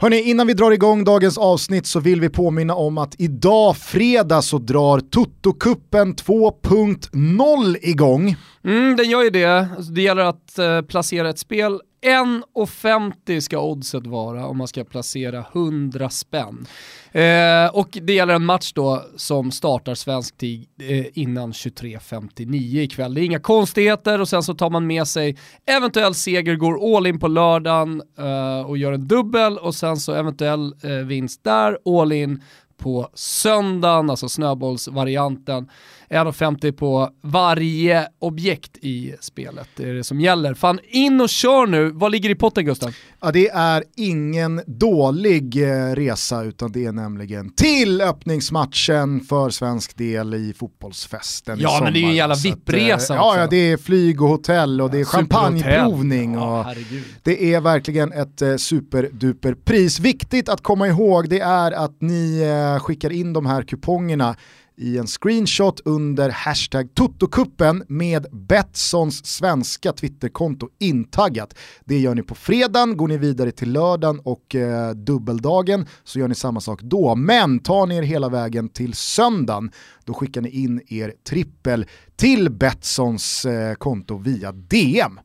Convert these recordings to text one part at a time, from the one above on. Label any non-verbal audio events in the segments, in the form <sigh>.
Hörni, innan vi drar igång dagens avsnitt så vill vi påminna om att idag fredag så drar Toto-kuppen 2.0 igång. Mm, den gör ju det. Alltså, det gäller att eh, placera ett spel 1,50 ska oddset vara om man ska placera 100 spänn. Eh, och det gäller en match då som startar svensk tid eh, innan 23.59 ikväll. Det är inga konstigheter och sen så tar man med sig eventuell seger, går all in på lördagen eh, och gör en dubbel och sen så eventuell eh, vinst där, all in på söndagen, alltså snöbollsvarianten. 1,50 på varje objekt i spelet. Det är det som gäller. Fan, in och kör nu. Vad ligger i potten Gustav? Ja, det är ingen dålig eh, resa utan det är nämligen till öppningsmatchen för svensk del i fotbollsfesten Ja, i men det är ju en jävla VIP-resa eh, Ja, ja, det är flyg och hotell och det är champagneprovning. Ja, och det är verkligen ett eh, superduper pris. Viktigt att komma ihåg det är att ni skickar in de här kupongerna i en screenshot under hashtag Totokuppen med Betssons svenska Twitterkonto intaggat. Det gör ni på fredagen, går ni vidare till lördagen och eh, dubbeldagen så gör ni samma sak då. Men tar ni er hela vägen till söndagen, då skickar ni in er trippel till Betssons eh, konto via DM.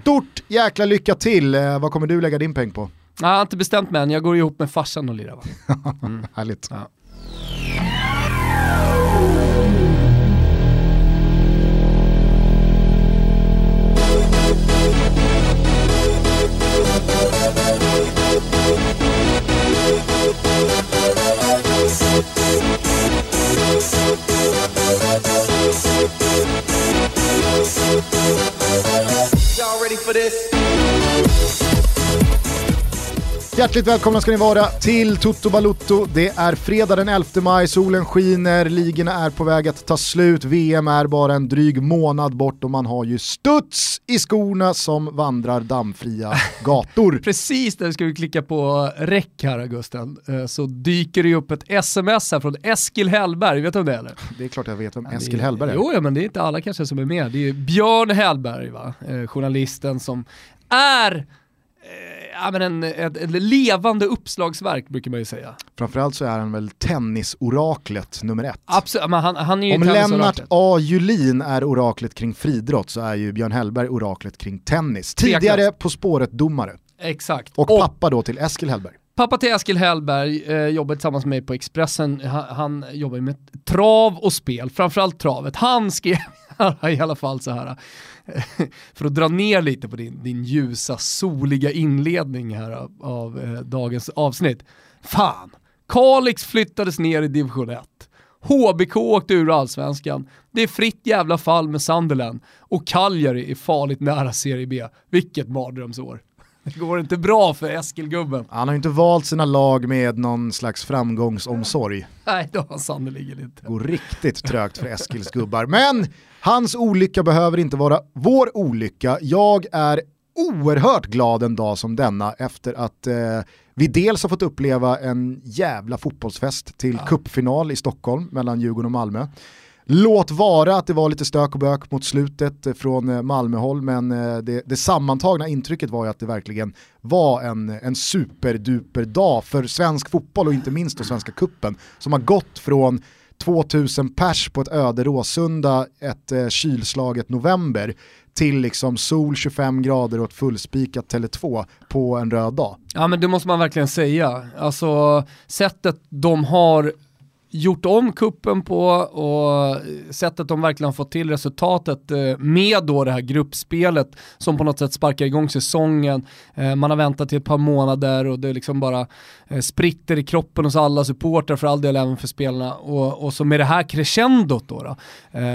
Stort jäkla lycka till, eh, vad kommer du lägga din peng på? Jag har inte bestämt mig än, jag går ihop med farsan och lirar va? <laughs> Härligt. Ja. Hjärtligt välkomna ska ni vara till Toto Balutto. Det är fredag den 11 maj, solen skiner, ligorna är på väg att ta slut, VM är bara en dryg månad bort och man har ju studs i skorna som vandrar dammfria <laughs> gator. Precis när du skulle klicka på räck här Augusten eh, så dyker det upp ett sms här från Eskil Hellberg, vet du om det är, eller? Det är klart jag vet vem Det Eskil är- Hellberg är. Jo, ja, men det är inte alla kanske som är med. Det är Björn Hellberg, va? Eh, journalisten som är ja, men en, ett, ett levande uppslagsverk brukar man ju säga. Framförallt så är han väl tennisoraklet nummer ett. Absolut, men han, han är ju Om. Lennart A. Julin är oraklet kring friidrott så är ju Björn Hellberg oraklet kring tennis. Tveklöst. Tidigare På spåret-domare. Exakt. Och, pappa då till Eskil Hellberg. Pappa till Eskil Hellberg eh, jobbar tillsammans med mig på Expressen. Han, han jobbar med trav och spel, framförallt travet. Han skrev <laughs> i alla fall så här, <laughs> för att dra ner lite på din, din ljusa, soliga inledning här av, av eh, dagens avsnitt. Fan, Kalix flyttades ner i division 1. HBK åkte ur allsvenskan. Det är fritt jävla fall med Sunderland. Och Cagliari är farligt nära Serie B. Vilket mardrömsår. Det <laughs> går inte bra för Eskilgubben. Han har ju inte valt sina lag med någon slags framgångsomsorg. Nej, det har han sannerligen inte. Det går riktigt trögt för Eskils gubbar. Men hans olycka behöver inte vara vår olycka. Jag är oerhört glad en dag som denna efter att eh, vi dels har fått uppleva en jävla fotbollsfest till cupfinal i Stockholm mellan Djurgården och Malmö. Låt vara att det var lite stök och bök mot slutet från eh, Malmöhåll men eh, det, det sammantagna intrycket var ju att det verkligen var en, en superduper dag för svensk fotboll och inte minst då Svenska Kuppen som har gått från 2000 pers på ett öde Råsunda ett eh, kylslaget november till liksom sol 25 grader och ett fullspikat Tele2 på en röd dag. Ja men det måste man verkligen säga. Alltså sättet de har gjort om kuppen på och sättet de verkligen fått till resultatet eh, med då det här gruppspelet som på något sätt sparkar igång säsongen. Eh, man har väntat i ett par månader och det liksom bara eh, spritter i kroppen hos alla supportrar för all del även för spelarna och, och så med det här crescendot då. då.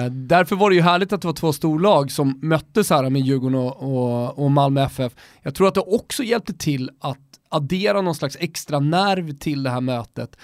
Därför var det ju härligt att det var två storlag som möttes här med Djurgården och, och, och Malmö FF. Jag tror att det också hjälpte till att addera någon slags extra nerv till det här mötet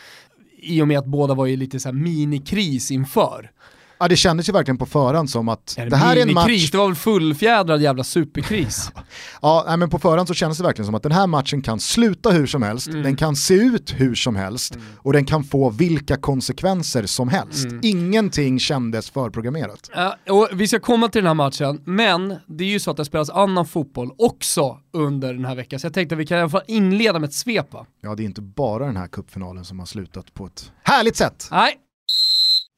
i och med att båda var i lite så här minikris inför. Ja, det kändes ju verkligen på förhand som att det här är en match... Det var väl fullfjädrad jävla superkris. <laughs> ja, nej, men på förhand så kändes det verkligen som att den här matchen kan sluta hur som helst, mm. den kan se ut hur som helst mm. och den kan få vilka konsekvenser som helst. Mm. Ingenting kändes förprogrammerat. Ja, och vi ska komma till den här matchen, men det är ju så att det spelas annan fotboll också under den här veckan, så jag tänkte att vi kan i alla fall inleda med ett svep va? Ja, det är inte bara den här kuppfinalen som har slutat på ett härligt sätt. Nej,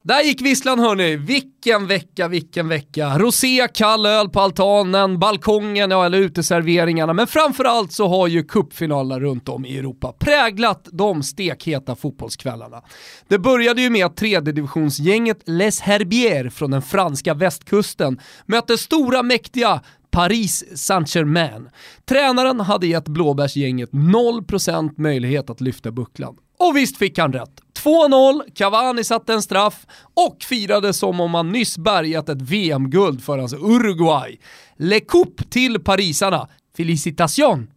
där gick visslan hörni, vilken vecka, vilken vecka. Rosé, kall öl på altanen, balkongen, ja, eller uteserveringarna. Men framförallt så har ju cupfinalerna runt om i Europa präglat de stekheta fotbollskvällarna. Det började ju med att tredje divisionsgänget Les Herbiers från den franska västkusten mötte stora mäktiga Paris Saint-Germain. Tränaren hade gett blåbärsgänget 0% möjlighet att lyfta bucklan. Och visst fick han rätt. 2-0, Cavani satte en straff och firade som om han nyss bärgat ett VM-guld för hans Uruguay. Le Coupe till parisarna. Felicitation!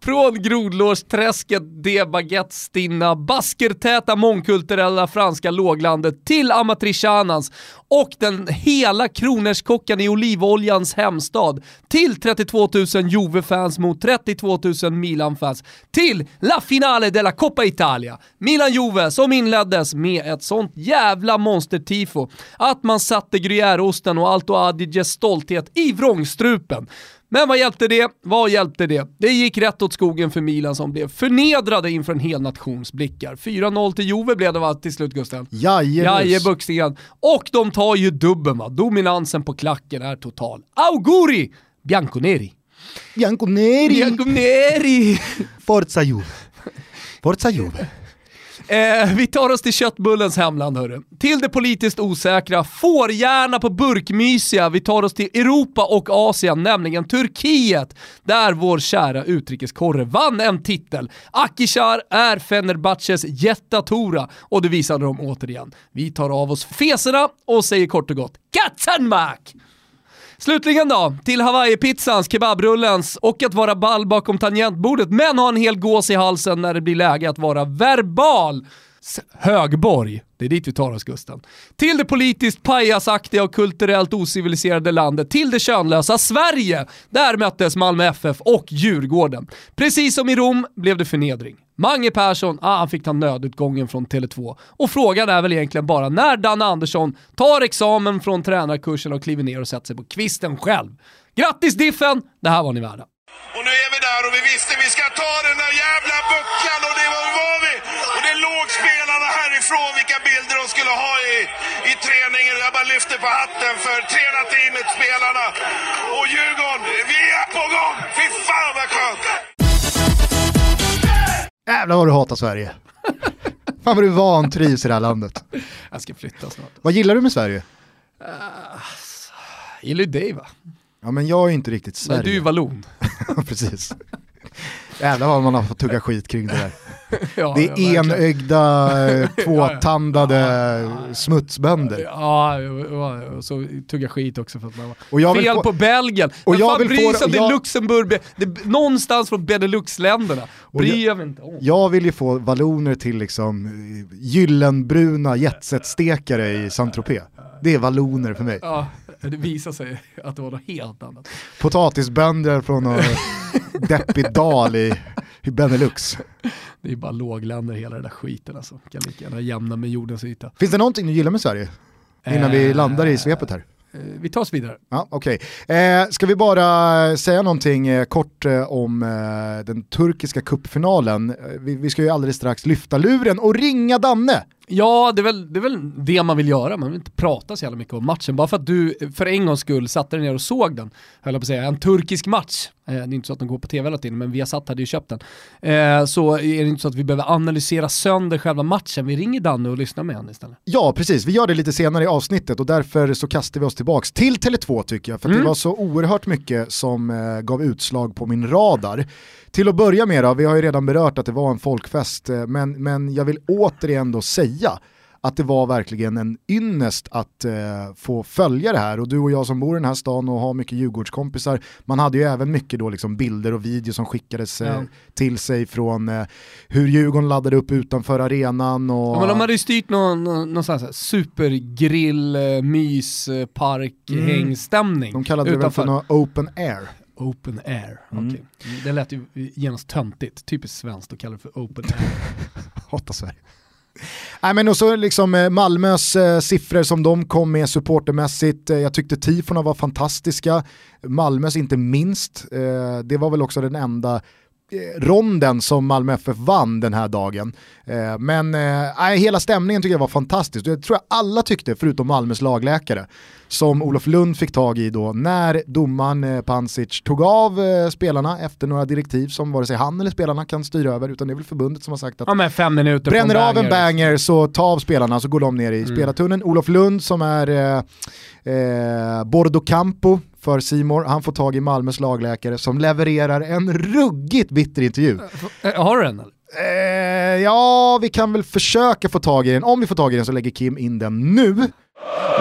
Från grodlårsträsket, det stinna, baskertäta mångkulturella franska låglandet till Amatricianans och den hela kronärtskockan i olivoljans hemstad till 32 000 Juve-fans mot 32 000 Milan-fans till La Finale della Coppa Italia. Milan-Juve som inleddes med ett sånt jävla monstertifo att man satte gruyère och Alto Adiges stolthet i vrångstrupen. Men vad hjälpte det? Vad hjälpte det? Det gick rätt åt skogen för Milan som blev förnedrade inför en hel nations blickar. 4-0 till Juve blev det va till slut Gusten? Jajebuxningen. Och de tar ju dubben va, dominansen på klacken är total. Auguri! Bianconeri. Bianconeri! Bianconeri! Forza Juve. Forza Juve. Eh, vi tar oss till köttbullens hemland hörru. Till det politiskt osäkra, fårgärna på burkmysiga, vi tar oss till Europa och Asien, nämligen Turkiet, där vår kära utrikeskorre vann en titel. Akishar är Fenerbahces jättatora och det visade de återigen. Vi tar av oss feserna och säger kort och gott Katzenmark! Slutligen då, till Hawaii-pizzans, kebabrullens och att vara ball bakom tangentbordet men ha en hel gås i halsen när det blir läge att vara verbal. Högborg, det är dit vi tar oss Gusten. Till det politiskt pajasaktiga och kulturellt ociviliserade landet, till det könlösa Sverige. Där möttes Malmö FF och Djurgården. Precis som i Rom blev det förnedring. Mange Persson, ah, han fick ta nödutgången från Tele2. Och frågan är väl egentligen bara när Danne Andersson tar examen från tränarkursen och kliver ner och sätter sig på kvisten själv. Grattis Diffen, det här var ni värda. Och nu är vi där och vi visste vi ska ta den där jävla bucklan och det var, var vi. Och det låg spelarna härifrån vilka bilder de skulle ha i, i träningen. Jag bara lyfter på hatten för tränarteamet-spelarna. Och Djurgården, vi är på gång! Fy fan vad skönt! Jävlar vad du hatar Sverige. <laughs> Fan vad du vantrivs i det här landet. Jag ska flytta snart. Vad gillar du med Sverige? Uh, gillar ju dig va? Ja men jag är inte riktigt Sverige. Men du är ju vallon. <laughs> Precis. Jävlar vad man har fått tugga <laughs> skit kring det där. Ja, det är <laughs> ja, enögda, tvåtandade ja, smutsbönder. Ja, och så tugga skit också för att man var fel få, på Belgien. Och Men jag fan bryr sig om det är Luxemburg, det, någonstans från Benelux-länderna. Bryr jag mig inte om. Jag vill ju få valloner till liksom eh, gyllenbruna jetsetstekare i Saint-Tropez. Det är valloner för mig. Ja, det visar sig att det var något helt annat. Potatisbönder från någon <laughs> deppig dal i, i Benelux. <laughs> Det är bara lågländer hela den där skiten alltså. Kan lika gärna jämna med jordens yta. Finns det någonting du gillar med Sverige? Innan eh, vi landar i svepet här. Eh, vi tar oss vidare. Ja, okay. Eh, ska vi bara säga någonting eh, kort eh, om eh, den turkiska kuppfinalen. Vi, vi, ska ju alldeles strax lyfta luren och ringa Danne Ja, det är, väl, det är väl det man vill göra, man vill inte prata så jävla mycket om matchen. Bara för att du för en gångs skull satte dig ner och såg den, höll jag på att säga, en turkisk match. Eh, det är inte så att de går på tv hela tiden, men vi har satt hade ju köpt den. Eh, så är det inte så att vi behöver analysera sönder själva matchen, vi ringer Danne och lyssnar med honom istället. Ja, precis. Vi gör det lite senare i avsnittet och därför så kastar vi oss tillbaks till Tele2 tycker jag, för mm. det var så oerhört mycket som eh, gav utslag på min radar. Till att börja med då, vi har ju redan berört att det var en folkfest, men, men jag vill återigen då säga att det var verkligen en ynnest att eh, få följa det här. Och du och jag som bor i den här stan och har mycket Djurgårdskompisar, man hade ju även mycket då liksom bilder och videos som skickades eh, Ja. till sig från eh, hur Djurgården laddade upp utanför arenan. Och... Ja, men de hade ju styrt någon, någon, någon sån här supergrill, eh, mys, eh, park, Mm. hängstämning. De kallade det väl utanför. för open air. Open air, Mm. okej. Det lät ju genast töntigt, typiskt svenskt att kalla det för open air. <laughs> Hata Sverige. Nej men och så liksom eh, Malmös eh, siffror som de kom med supportermässigt, eh, jag tyckte tifona var fantastiska, Malmös inte minst, eh, det var väl också den enda eh, ronden som Malmö FF vann den här dagen. Eh, men eh, hela stämningen tycker jag var fantastisk, det tror jag alla tyckte förutom Malmös lagläkare. Som Olof Lund fick tag i då när domaren eh, Pancic tog av eh, spelarna efter några direktiv som vare sig han eller spelarna kan styra över utan det är väl förbundet som har sagt att Ja men fem minuter Bränner på av en liksom. banger så ta av spelarna så går de ner i Mm. spelartunneln. Olof Lund som är eh, eh, Bordo Campo för Simor, han får tag i Malmös lagläkare som levererar en ruggigt bitter intervju. Eh, Har du den eller? Eh, ja, vi kan väl försöka få tag i den. Om vi får tag i den så lägger Kim in den nu.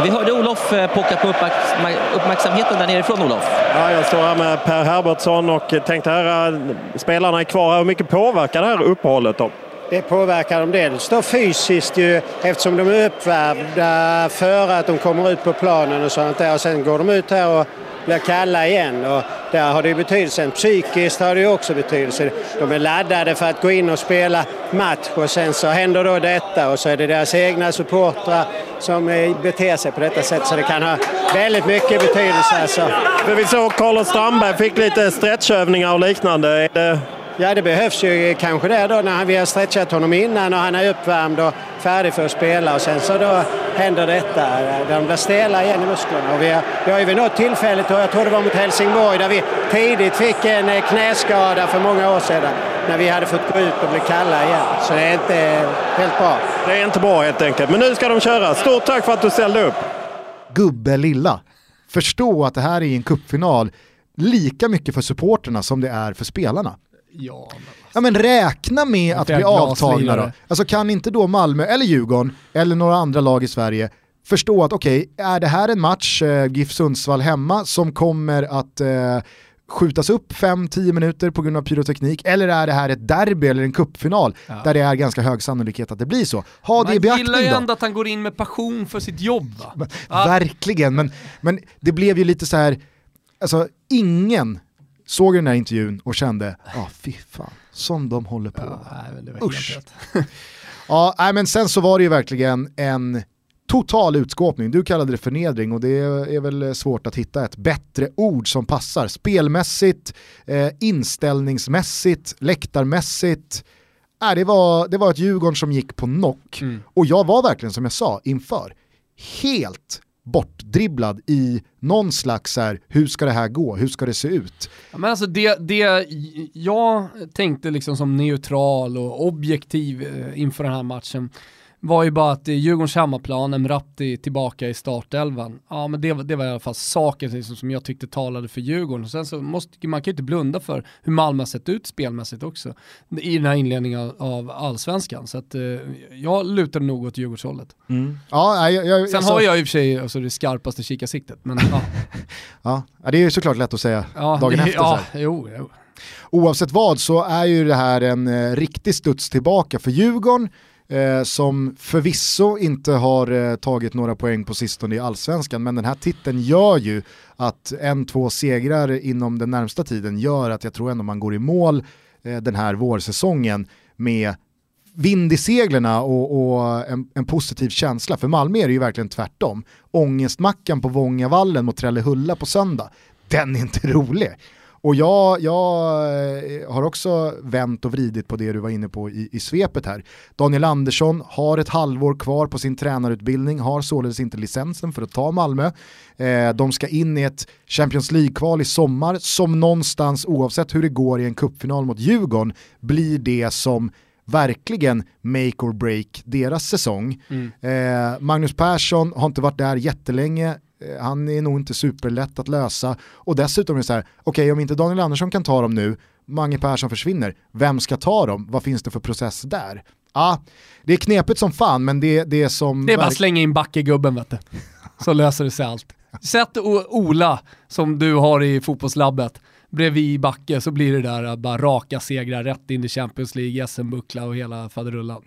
Vi hörde Olof eh, pocka på uppmärksam- uppmärksamheten där nerifrån, Olof. Ja, jag står här med Per Herbertsson och tänkte höra, spelarna är kvar här, hur mycket påverkar det här uppehållet då? Det påverkar dem dels då fysiskt ju, eftersom de är uppvärmda före att de kommer ut på planen och sånt där. Och sen går de ut här och blir kalla igen. Och där har det ju betydelse. Psykiskt har det ju också betydelse. De är laddade för att gå in och spela match och sen så händer då detta och så är det deras egna supportrar som eh, beter sig på detta sätt. Så det kan ha väldigt mycket betydelse. Alltså. Vi såg Carlos Strandberg fick lite stretchövningar och liknande. Det... Ja, det behövs ju kanske där då när vi har stretchat honom innan och han är uppvärmd och färdig för att spela och sen så då händer detta. De blir stela igen i musklerna. Och vi, har, vi har ju vid något tillfälle, och jag tror det var mot Helsingborg, där vi tidigt fick en eh, knäskada för många år sedan. När vi hade fått gå ut och bli kalla igen. Så det är inte eh, helt bra. det är inte bra helt enkelt. Men nu ska de köra. Stort tack för att du ställde upp. Gubbe lilla. Förstå att det här är en kuppfinal lika mycket för supporterna som det är för spelarna. Ja, men Ja men räkna med att bli avtagna då. Alltså kan inte då Malmö eller Djurgården eller några andra lag i Sverige förstå att okej, är det här en match, eh, GIF Sundsvall hemma, som kommer att eh, skjutas upp 5-10 minuter på grund av pyroteknik, eller är det här ett derby eller en kuppfinal där det är ganska hög sannolikhet att det blir så? Ha det i Man gillar ju beaktning då. ändå att han går in med passion för sitt jobb? Men, Ja. Verkligen, men, men det blev ju lite så här, alltså ingen såg den här intervjun och kände, ja ah, fy fan, som de håller på. Ja, nej, Usch. <laughs> Ja, nej, men sen så var det ju verkligen en total utskåpning. Du kallade det förnedring och det är väl svårt att hitta ett bättre ord som passar. Spelmässigt, eh, inställningsmässigt, läktarmässigt. Nej, det, var, det var ett Djurgården som gick på knock. Mm. Och jag var verkligen, som jag sa inför, helt bortdribblad i någon slags så här, hur ska det här gå, hur ska det se ut? Ja, men alltså det, det jag tänkte liksom som neutral och objektiv eh, inför den här matchen var ju bara att Djurgårdens hemmaplan, Emrapti tillbaka i startelvan. Ja men det, var- det var i alla fall saker liksom, som jag tyckte talade för Djurgården. Och sen så måste, man kan ju inte blunda för hur Malmö har sett ut spelmässigt också i den här inledningen av, av allsvenskan. Så att eh, jag lutar nog åt Djurgårdshållet. Ja, nej, jag, jag, Sen alltså- har jag i och för sig alltså, det skarpaste kikarsiktet, men ja. <laughs> ja, ja, det är ju såklart lätt att säga ja dagen det- efter. Ja, jo, jo. Oavsett vad så är ju det här en eh, riktig studs tillbaka för Djurgården eh, som förvisso inte har eh, tagit några poäng på sistone i allsvenskan men den här titeln gör ju att en, två segrar inom den närmsta tiden gör att jag tror ändå man går i mål eh, den här vårsäsongen med vind i seglerna och, och en, en positiv känsla. För Malmö är det ju verkligen tvärtom. Ångestmackan på Vångavallen mot Trellehulla på söndag, den är inte rolig. Och jag, jag eh, har också vänt och vridit på det du var inne på i, i svepet här. Daniel Andersson har ett halvår kvar på sin tränarutbildning, har således inte licensen för att ta Malmö. Eh, de ska in i ett Champions League-kval i sommar som någonstans, oavsett hur det går i en cupfinal mot Djurgården, blir det som verkligen make or break deras säsong. Eh, Magnus Persson har inte varit där jättelänge, han är nog inte superlätt att lösa. Och dessutom är det så här, okej om inte Daniel Andersson kan ta dem nu, Mange Persson försvinner, vem ska ta dem? Vad finns det för process där? Ja, det är knepigt som fan men det, det är som... Det är bara att slänga in Backe-gubben vet du. Så löser det sig allt. Sätt Ola, som du har i fotbollslabbet, bredvid Backe så blir det där bara raka segrar rätt in i Champions League, SM-buckla och hela faderullan.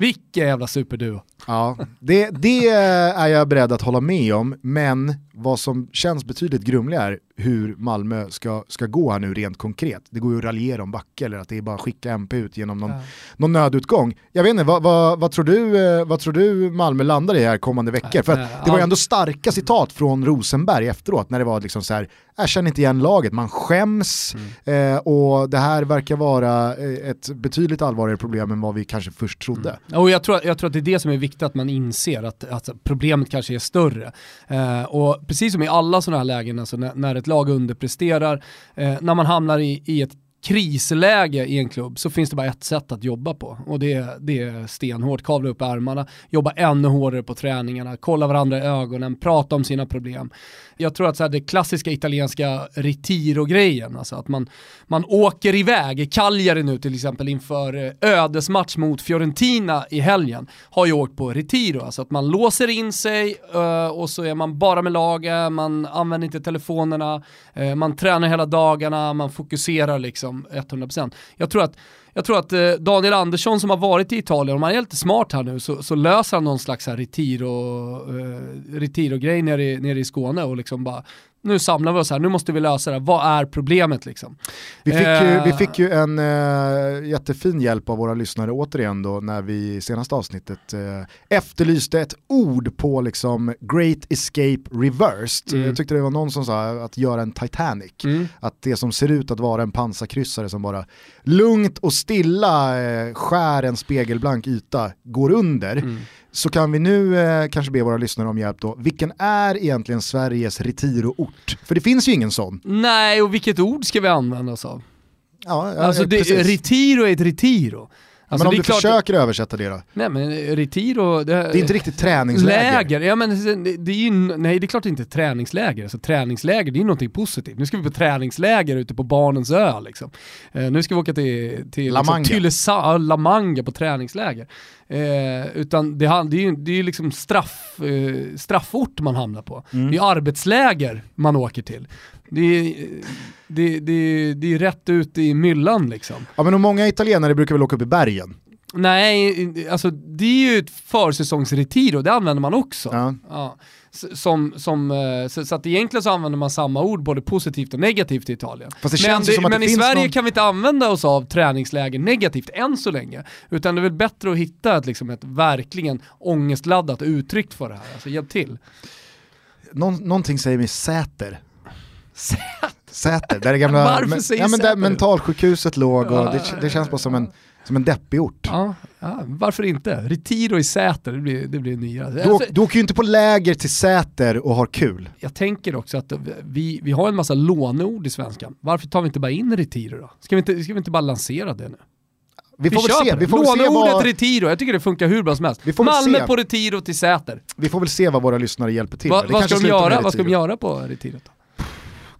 Vilken jävla superduo. Ja, det, det är jag beredd att hålla med om, men vad som känns betydligt grumligare är hur Malmö ska, ska gå här nu rent konkret. Det går ju att raljera om Backe eller att det är bara att skicka MP ut genom någon, någon nödutgång. Jag vet inte, vad, vad, vad, tror du, eh, vad tror du Malmö landar i här kommande veckor? För att det var ju ändå starka citat från Rosenberg efteråt när det var liksom så här, jag känner inte igen laget, man skäms eh, och det här verkar vara eh, ett betydligt allvarligare problem än vad vi kanske först trodde. Och jag tror, jag tror att det är det som är viktigt att man inser, att, att problemet kanske är större. Eh, och precis som i alla sådana här lägen, alltså när, när ett lag underpresterar, eh, när man hamnar i, i ett krisläge i en klubb så finns det bara ett sätt att jobba på. Och det, är- det är stenhårt, kavla upp ärmarna, jobba ännu hårdare på träningarna, kolla varandra i ögonen, prata om sina problem. Jag tror att så här, det klassiska italienska retiro-grejen, alltså att man, man åker iväg, Cagliari nu till exempel inför eh, ödesmatch mot Fiorentina i helgen, har ju åkt på retiro, alltså att man låser in sig eh, och så är man bara med laget, man använder inte telefonerna, eh, man tränar hela dagarna, man fokuserar liksom liksom 100%. Jag tror att jag tror att eh, Daniel Andersson som har varit i Italien, om han är lite smart här nu så, så löser han någon slags retiro-grej eh, retiro nere i, nere i Skåne och liksom bara nu samlar vi oss här, nu måste vi lösa det, vad är problemet liksom? Vi fick, ju, Eh, vi fick ju en eh, jättefin hjälp av våra lyssnare återigen då när vi i senaste avsnittet eh, efterlyste ett ord på liksom Great Escape Reversed. Mm. Jag tyckte det var någon som sa att göra en Titanic. Mm. Att det som ser ut att vara en pansarkryssare som bara lugnt och stilla eh, skär en spegelblank yta går under. Mm. Så kan vi nu eh, kanske be våra lyssnare om hjälp då. Vilken är egentligen Sveriges retiro-ort? För det finns ju ingen sån. Nej, och vilket ord ska vi använda oss av? Ja, ja, Alltså det, precis. retiro är ett retiro. Alltså men om det du klart- försöker översätta det då? Nej men retiro... Det är inte riktigt träningsläger. Läger, ja men det, det är ju, nej det är klart det inte träningsläger. Alltså, träningsläger det är ju någonting positivt. Nu ska vi på träningsläger ute på Barnens ö liksom. Eh, nu ska vi åka till, till La liksom, Manga. Tylösand, ja, La Manga på träningsläger. Eh, utan det, det är ju det är liksom straff, eh, straffort man hamnar på. Mm. Det är arbetsläger man åker till. Det är, det, det, det är rätt ut i myllan liksom. Ja men och många italienare brukar väl åka upp i bergen? Nej, alltså det är ju ett försäsongsretiro, det använder man också. Ja. Ja. Som, som, eh, så, så att egentligen så använder man samma ord både positivt och negativt i Italien. Fast det men men i Sverige någon- kan vi inte använda oss av träningsläger negativt än så länge. Utan det är väl bättre att hitta ett, liksom, ett verkligen ångestladdat uttryck för det här. Alltså hjälp till. Någon, någonting säger mig Säter. Säter, där det gamla men, ja, men där Säter? mentalsjukhuset låg och det, det känns bara som en, som en deppig ort. Ja, ja, varför inte? Retiro i Säter, det blir, det blir nya. Du, Alltså, du åker ju inte på läger till Säter och har kul. jag tänker också att vi, vi har en massa låneord i svenskan. Varför tar vi inte bara in retiro då? Ska vi inte, ska vi inte bara lansera det nu? Vi får väl kör se, vi får väl se, Låneordet vad, retiro, jag tycker det funkar hur bra som helst. Vi får väl Malmö se. på retiro till Säter. vi får väl se vad våra lyssnare hjälper till Va, med. Vad, ska de göra, vad ska de retiro. göra på retirot då?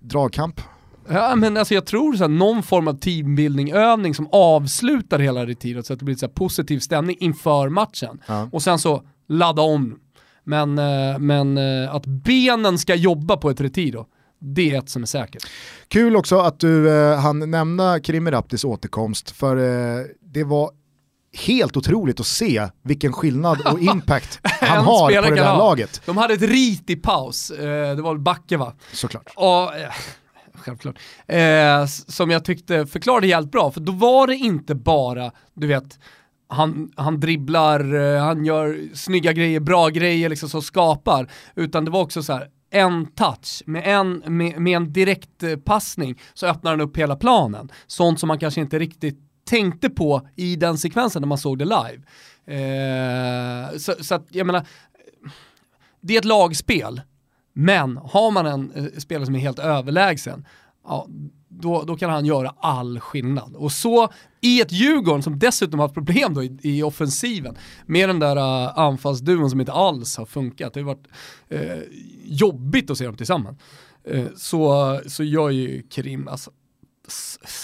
Dragkamp. Ja men alltså jag tror så här, någon form av teambuilding-övning som avslutar hela retirot så att det blir så här positiv stämning inför matchen. Ja. Och sen så ladda om. Men, eh, men eh, att benen ska jobba på ett retiro, det är ett som är säkert. Kul också att du eh, hann nämna Krimiraptis återkomst för eh, det var helt otroligt att se vilken skillnad och <laughs> impact han har på det där ha. laget. De hade ett rit i paus, eh, det var väl Backe va? Såklart. Ja, eh, självklart. Eh, som jag tyckte förklarade helt bra, för då var det inte bara, du vet, han, han dribblar, eh, han gör snygga grejer, bra grejer liksom som skapar, utan det var också så här en touch, med en, med, med en direkt eh, passning så öppnar han upp hela planen. Sånt som man kanske inte riktigt tänkte på i den sekvensen när man såg det live. Eh, så, så att jag menar, det är ett lagspel, men har man en eh, spelare som är helt överlägsen, ja, då, då kan han göra all skillnad. Och så i ett Djurgården som dessutom har haft problem då i, i offensiven med den där uh, anfallsduon som inte alls har funkat. Det har varit uh, jobbigt att se dem tillsammans. Uh, så, så gör ju Krim alltså,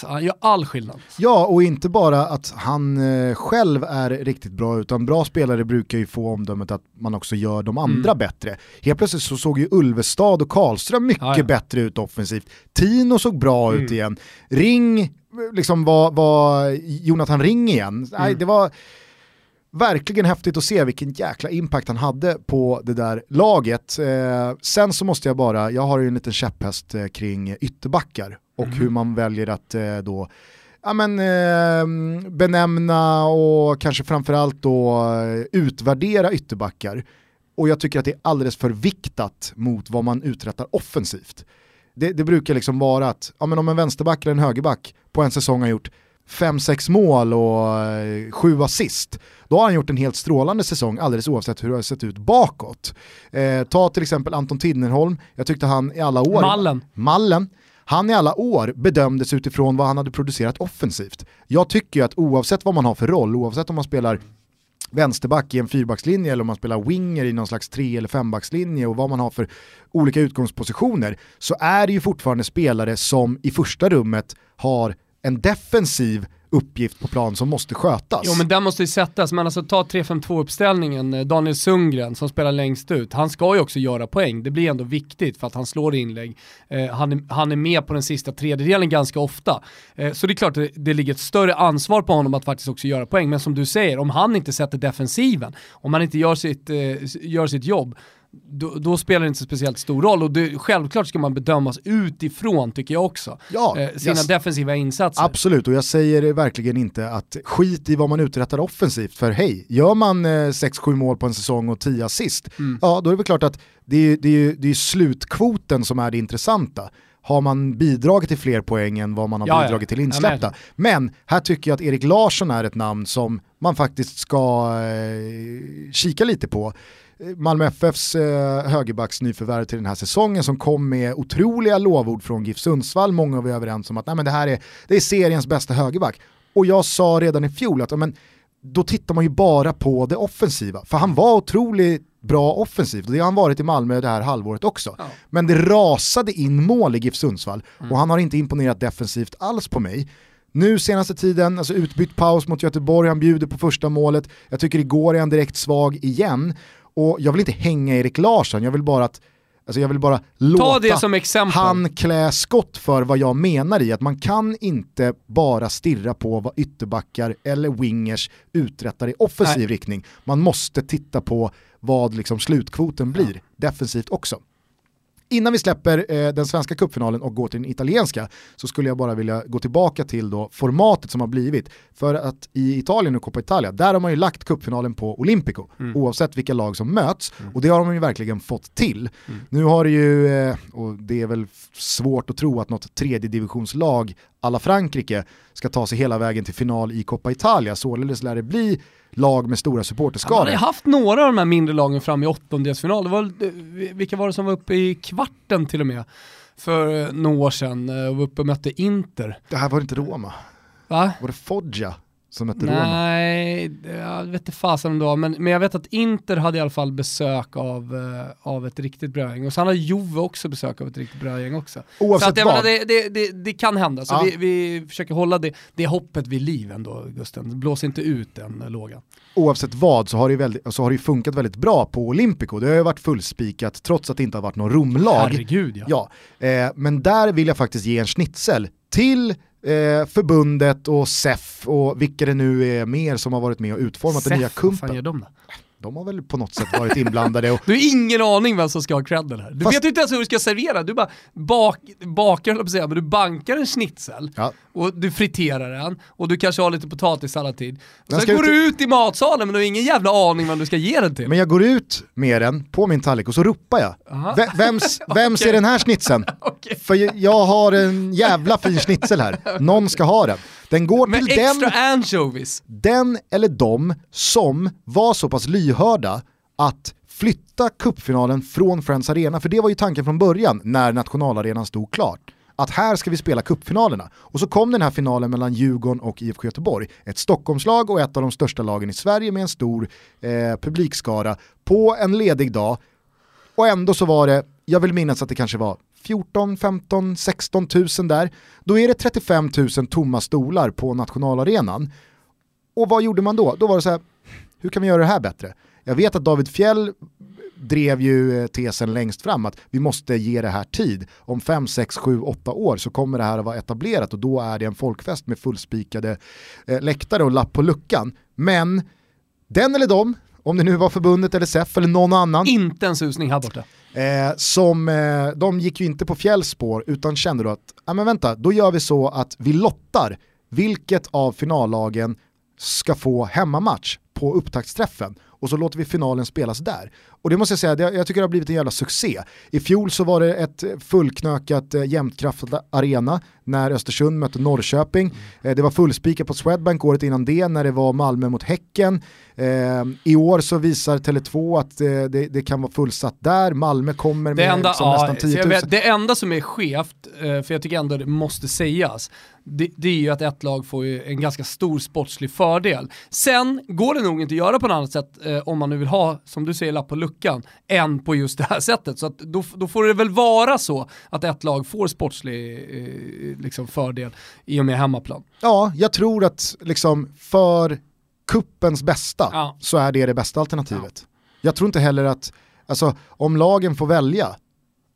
han gör all skillnad. Ja, och inte bara att han eh, själv är riktigt bra, utan bra spelare brukar ju få omdömet att man också gör de andra Mm. bättre. Helt plötsligt så såg ju Ulvestad och Karlström mycket Ja, ja. bättre ut offensivt. Tino såg bra Mm. ut igen. Ring, liksom var, var Jonathan Ring igen. Nej, Mm. det var verkligen häftigt att se vilken jäkla impact han hade på det där laget. Eh, sen så måste jag bara, jag har ju en liten käpphäst eh, kring ytterbackar och Mhm. hur man väljer att eh, då ja, men, eh, benämna och kanske framförallt då eh, utvärdera ytterbackar. Och jag tycker att det är alldeles för viktat mot vad man uträttar offensivt. Det, det brukar liksom vara att ja, men om en vänsterback eller en högerback på en säsong har gjort 5-6 mål och eh, 7 assist, då har han gjort en helt strålande säsong alldeles oavsett hur det har sett ut bakåt. Eh, ta till exempel Anton Tinnerholm, jag tyckte han i alla år... Mallen. Mallen. Han i alla år bedömdes utifrån vad han hade producerat offensivt. Jag tycker ju att oavsett vad man har för roll, oavsett om man spelar vänsterback i en fyrbackslinje eller om man spelar winger i någon slags tre eller fembackslinje och vad man har för olika utgångspositioner så är det ju fortfarande spelare som i första rummet har en defensiv uppgift på plan som måste skötas. Jo men den måste ju sättas, men alltså ta 3-5-2 uppställningen, eh, Daniel Sundgren som spelar längst ut, han ska ju också göra poäng, det blir ändå viktigt för att han slår inlägg. Eh, han, är, han är med på den sista tredjedelen ganska ofta. Eh, så det är klart det, det ligger ett större ansvar på honom att faktiskt också göra poäng, men som du säger, om han inte sätter defensiven, om han inte gör sitt, eh, gör sitt jobb, då, då spelar det inte speciellt stor roll och det, självklart ska man bedömas utifrån tycker jag också. Ja, eh, sina jag- defensiva insatser. Absolut, och jag säger verkligen inte att skit i vad man uträttar offensivt, för hej, gör man eh, 6-7 mål på en säsong och 10 assist, Mm. ja då är det väl klart att det är, det är, det är slutkvoten som är det intressanta. Har man bidragit till fler poäng än vad man har Ja, bidragit till insläppta? Men här tycker jag att Erik Larsson är ett namn som man faktiskt ska eh, kika lite på. Malmö FFs eh, högerbacks nyförvärv till den här säsongen som kom med otroliga lovord från GIF Sundsvall. Många var överens om att nej, men det här är, det är seriens bästa högerback. Och jag sa redan i fjol att men, då tittar man ju bara på det offensiva. För han var otroligt bra offensivt och det har han varit i Malmö det här halvåret också. Ja. Men det rasade in mål i GIF Sundsvall och han har inte imponerat defensivt alls på mig. Nu senaste tiden, alltså utbytt paus mot Göteborg, han bjuder på första målet. Jag tycker igår är han direkt svag igen. Och jag vill inte hänga Erik Larsson, jag vill bara att Alltså jag vill bara låta det som exempel. han klä skott för vad jag menar i att man kan inte bara stirra på vad ytterbackar eller wingers uträttar i offensiv Nej. riktning. Man måste titta på vad liksom slutkvoten blir defensivt också. Innan vi släpper eh, den svenska cupfinalen och går till den italienska så skulle jag bara vilja gå tillbaka till då formatet som har blivit. För att i Italien och Coppa Italia, där har man ju lagt cupfinalen på Olympico, oavsett vilka lag som möts. Och det har de ju verkligen fått till. Nu har det ju, eh, och det är väl svårt att tro att något tredje divisionslag alla Frankrike ska ta sig hela vägen till final i Coppa Italia, således lär det bli lag med stora Man supporterskaror. hade haft några av de här mindre lagen fram i åttondelsfinal. Det var, eh, vilka var det som var uppe i kvarten till och med? För eh, några år sedan eh, och var uppe och mötte Inter. Det här var inte Roma, Va? var det Foggia som mötte Roma? Nej, jag vet inte fasen om det var, men, men jag vet att Inter hade i alla fall besök av, eh, av ett riktigt bra gäng. Och sen hade Juve också besök av ett riktigt bra gäng också. Oavsett så att, jag vad. menar, det, det, det, det kan hända, så Ja. vi, vi försöker hålla det, det hoppet vid liv ändå, Gusten. Blås inte ut den lågan. oavsett vad så har, det väldigt, så har det funkat väldigt bra på Olympico. Det har ju varit fullspikat trots att det inte har varit någon romlag. Herregud ja. Ja, eh, men där vill jag faktiskt ge en schnitzel till eh, förbundet och SEF och vilka det nu är mer som har varit med och utformat den nya Seff, vad fan kumpen. gör de då? De har väl på något sätt varit inblandade och <laughs> Du har ingen aning vem som ska ha credden här. Du Fast- vet ju inte ens hur du ska servera, du bara bak, bakar, på säga, men du bankar en schnitzel Ja. och du friterar den och du kanske har lite potatissallad. Den Sen går ut du ut i matsalen men du har ingen jävla aning vem du ska ge den till. Men jag går ut med den på min tallrik och så ropar jag. V- vems <laughs> vems är den här schnitzeln? <laughs> Okej. För jag- jag har en jävla fin schnitzel här. Någon ska ha den. Den går Med till extra den, anchovies. den eller de som var så pass lyhörda att flytta cupfinalen från Friends Arena, för det var ju tanken från början när nationalarenan stod klart. Att här ska vi spela cupfinalerna. Och så kom den här finalen mellan Djurgården och IFK Göteborg. Ett Stockholmslag och ett av de största lagen i Sverige med en stor eh, publikskara på en ledig dag. Och ändå så var det, jag vill minnas att det kanske var 14, 15, 16 tusen där, då är det 35 000 tomma stolar på nationalarenan. Och vad gjorde man då? Då var det så här, hur kan vi göra det här bättre? Jag vet att David Fjell drev ju eh, tesen längst fram att vi måste ge det här tid. Om 5, 6, 7, 8 år så kommer det här att vara etablerat och då är det en folkfest med fullspikade eh, läktare och lapp på luckan. Men den eller de, om det nu var förbundet eller SEF eller någon annan. Inte en susning här borta. Eh, som, eh, de gick ju inte på fjällspår utan kände då att, ja men vänta, då gör vi så att vi lottar vilket av finallagen ska få hemmamatch på upptaktsträffen och så låter vi finalen spelas där. Och det måste jag säga, det, jag tycker det har blivit en jävla succé. I fjol så var det ett fullknökat eh, jämtkraftat arena när Östersund mötte Norrköping. Eh, det var fullspikat på Swedbank året innan det när det var Malmö mot Häcken. Eh, I år så visar Tele2 att eh, det, det, kan vara fullsatt där, Malmö kommer med enda, liksom ja, nästan 10 000. Vet, det enda som är skevt, eh, för jag tycker ändå det måste sägas, det, det, är ju att ett lag får en ganska stor sportslig fördel. Sen går det nog inte att göra på något annat sätt eh, om man nu vill ha, som du säger, lapp på luckan, än på just det här sättet. Så att då, då får det väl vara så att ett lag får sportslig eh, liksom fördel i och med hemmaplan. Ja, jag tror att liksom för kuppens bästa Ja. så är det det bästa alternativet. Jag tror inte heller att, alltså om lagen får välja,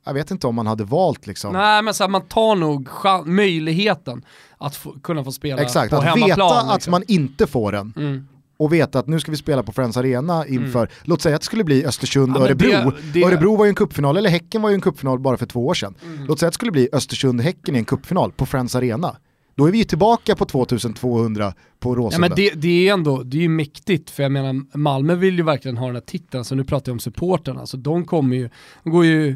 jag vet inte om man hade valt liksom. Nej men så här, man tar nog möjligheten att få, kunna få spela Exakt, på att hemmaplan. veta att liksom. man inte får den Mm. Och veta att nu ska vi spela på Friends Arena inför, låt säga att det skulle bli Östersund Ja, men Örebro. det- det- Örebro var ju en kuppfinal, eller Häcken var ju en kuppfinal bara för två år sedan. Mm. Låt säga att det skulle bli Östersund-Häcken i en kuppfinal på Friends Arena. Då är vi ju tillbaka på 2200 på Ja, Råsunda. men det, det är ändå, det är ju mäktigt, för jag menar Malmö vill ju verkligen ha den här titeln, så nu pratar jag om supporterna, så de kommer ju, de går ju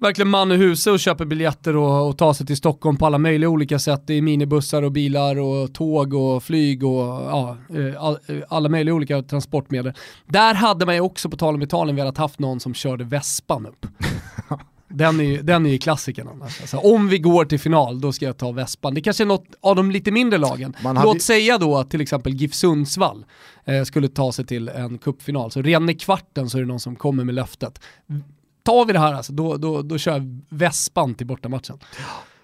verkligen man i huset och köper biljetter och, och tar sig till Stockholm på alla möjliga olika sätt, i minibussar och bilar och tåg och flyg och ja, eh, all, eh, alla möjliga olika transportmedel. Där hade man ju också, på tal om Italien, velat haft någon som körde vespan upp. <laughs> Den är ju, den är ju klassikern annars. Alltså, om vi går till final, då ska jag ta vespan. Det kanske är något av de lite mindre lagen. Hade Låt säga då att till exempel GIF Sundsvall eh, skulle ta sig till en kuppfinal. Så redan i kvarten så är det någon som kommer med löftet. Tar vi det här alltså, då, då, då kör jag vespan till bortamatchen.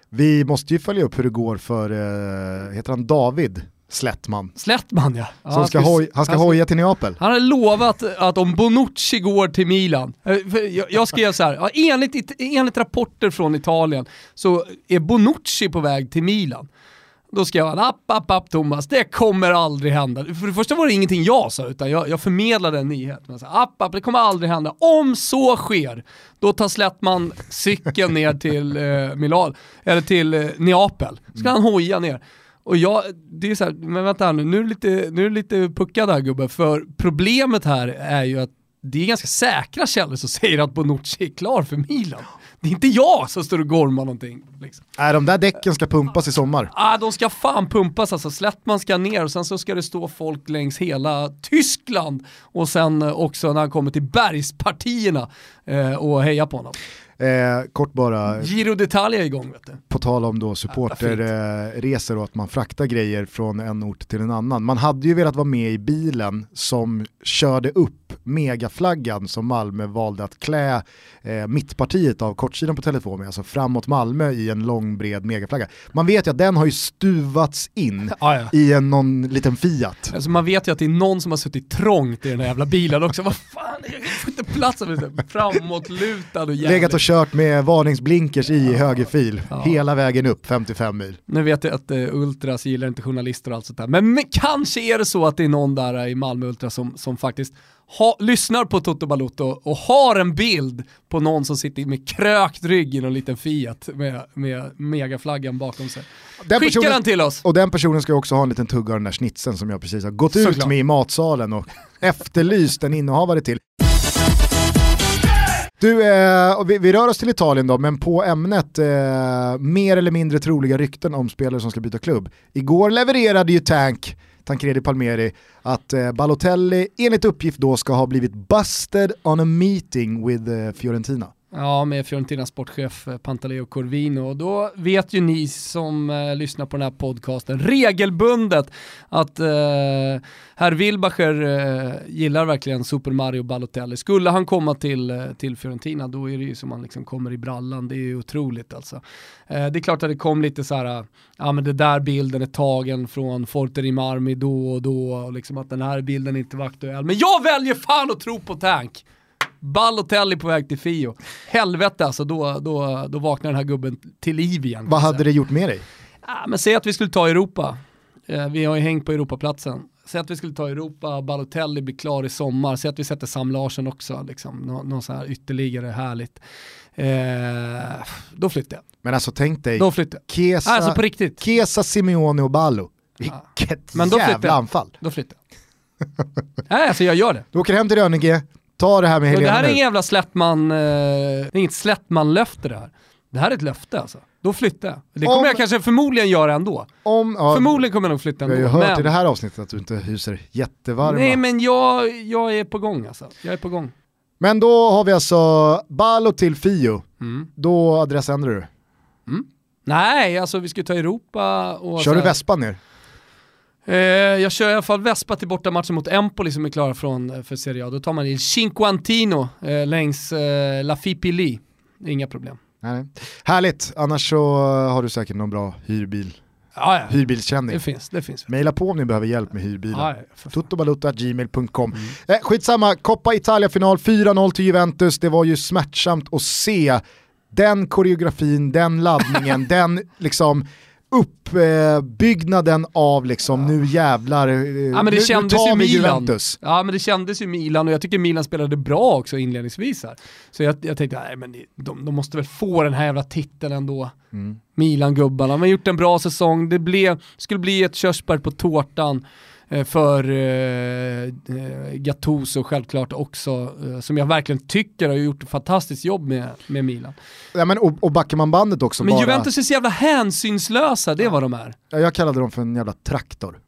Vi måste ju följa upp hur det går för, eh, heter han David Slättman? Slättman ja. ja Som ska han hoj, han ska han hoja till Neapel. Han har lovat att om Bonucci går till Milan, eh, jag, jag skrev så här, enligt, enligt rapporter från Italien så är Bonucci på väg till Milan. Då skrev han, app, app, app Thomas, det kommer aldrig hända. För det första var det ingenting jag sa, utan jag, jag förmedlade en nyhet. Men så, app, app, det kommer aldrig hända. Om så sker, då tar Slättman cykeln ner till eh, Milan, eller till eh, Neapel. Ska han hoja ner. Och jag, det är så här, men vänta här nu, nu är du lite, nu är du lite puckad här gubbe, för problemet här är ju att det är ganska säkra källor som <laughs> säger att Bonucci är klar för Milan. Det är inte jag som står och gormar någonting. Liksom. Nej, de där däcken ska pumpas i sommar. Ah, de ska fan pumpas alltså, Slättman ska ner och sen så ska det stå folk längs hela Tyskland och sen eh, också när han kommer till bergspartierna eh, och heja på honom. Eh, kort bara, Giro d'Italia igång vet du. på tal om då supporterresor och att man fraktar grejer från en ort till en annan. Man hade ju velat vara med i bilen som körde upp megaflaggan som Malmö valde att klä eh, mittpartiet av kortsidan på telefon med, alltså framåt Malmö i en lång bred megaflagga. Man vet ju att den har ju stuvats in <laughs> Ah, ja. i en någon liten Fiat. Alltså man vet ju att det är någon som har suttit trångt i den här jävla bilen också. Vad fan, jag får inte plats. Framåtlutad och jävligt. Legat och kört med varningsblinkers i högerfil hela vägen upp 55 mil. Nu vet jag att eh, Ultras gillar inte journalister och allt sånt där, men, men kanske är det så att det är någon där eh, i Malmö Ultras som, som faktiskt ha, lyssnar på Toto Balotto och har en bild på någon som sitter med krökt rygg i någon liten Fiat med, med megaflaggan bakom sig. Den Skicka personen- den till oss! Och den personen ska också ha en liten tugga av den där snitsen som jag precis har gått ut Såklart. med i matsalen och efterlyst en innehavare till. Du, eh, och vi, vi rör oss till Italien då, men på ämnet eh, mer eller mindre troliga rykten om spelare som ska byta klubb. Igår levererade ju Tank, Tancredi Palmeri, att eh, Balotelli enligt uppgift då ska ha blivit busted on a meeting with eh, Fiorentina. Ja, med Fiorentinas sportchef eh, Pantaleo Corvino. Och då vet ju ni som eh, lyssnar på den här podcasten regelbundet att eh, herr Wilbacher eh, gillar verkligen Super Mario Balotelli. Skulle han komma till, eh, till Fiorentina då är det ju som han liksom kommer i brallan. Det är ju otroligt alltså. Eh, det är klart att det kom lite så här, eh, ja men det där bilden är tagen från Forte Rimarmi då och då och liksom att den här bilden inte var aktuell. Men jag väljer fan att tro på Tank! Balotelli på väg till Fio. Helvete alltså, då, då, då vaknar den här gubben till liv igen. Vad hade det gjort med dig? Ah, men säg att vi skulle ta Europa. Eh, vi har ju hängt på Europaplatsen. Säg att vi skulle ta Europa, Balotelli blir klar i sommar. Säg att vi sätter Sam Larsson också, liksom. Nå, någon så här ytterligare härligt. Eh, då flyttar jag. Men alltså tänk dig, Då flyttar jag. Kesa, Alltså på riktigt. Kesa, Simeone och Ballo. Vilket Men då jävla anfall. Då flyttar jag. Nej, alltså jag gör det. Du åker hem till Rönnige, ta det här med Och det Helena här är ingen jävla slättman, eh, det är inget slättman-löfte det här. Det här är ett löfte alltså. Då flyttar jag. Det kommer Om- jag kanske förmodligen göra ändå. Om, ja, Förmodligen kommer jag nog flytta Vi ändå. har ju hört men, i det här avsnittet att du inte hyser jättevarma. nej men jag, jag är på gång alltså. Jag är på gång. Men då har vi alltså Ballo till Fio. Mm. Då adressändrar du. Nej, alltså vi ska ta Europa och... Kör du Vespa ner? Eh, jag kör i alla fall Vespa till bortamatchen mot Empoli som är klara från, eh, för Serie A. Då tar man i Cinquantino eh, längs La Fipili. Inga problem. Nej, nej. Härligt, annars så har du säkert någon bra hyrbil. Ja, ja. Det Hyrbilskänning. finns, det finns. Maila på om ni behöver hjälp med hyrbilar. Ja, ja. Tuttobalutta.gmail.com. Mm. Eh, skitsamma, Coppa Italia-final 4-0 till Juventus. Det var ju smärtsamt att se den koreografin, den laddningen, <laughs> den liksom uppbyggnaden av liksom nu jävlar, eh, Ja men nu, det nu kändes tar ju vi Milan. Juventus. Ja men det kändes ju Milan och jag tycker Milan spelade bra också inledningsvis här. Så jag, jag tänkte, nej men de, de måste väl få den här jävla titeln ändå. Mm. Milan-gubbarna, de har gjort en bra säsong, det blev, skulle bli ett körsbär på tårtan eh, för eh, eh, Gattuso självklart också, eh, som jag verkligen tycker har gjort ett fantastiskt jobb med, med Milan. Ja, men, och, och backar man bandet också Men bara, Juventus är så jävla hänsynslösa, det är vad de är. ja, jag kallade dem för en jävla traktor.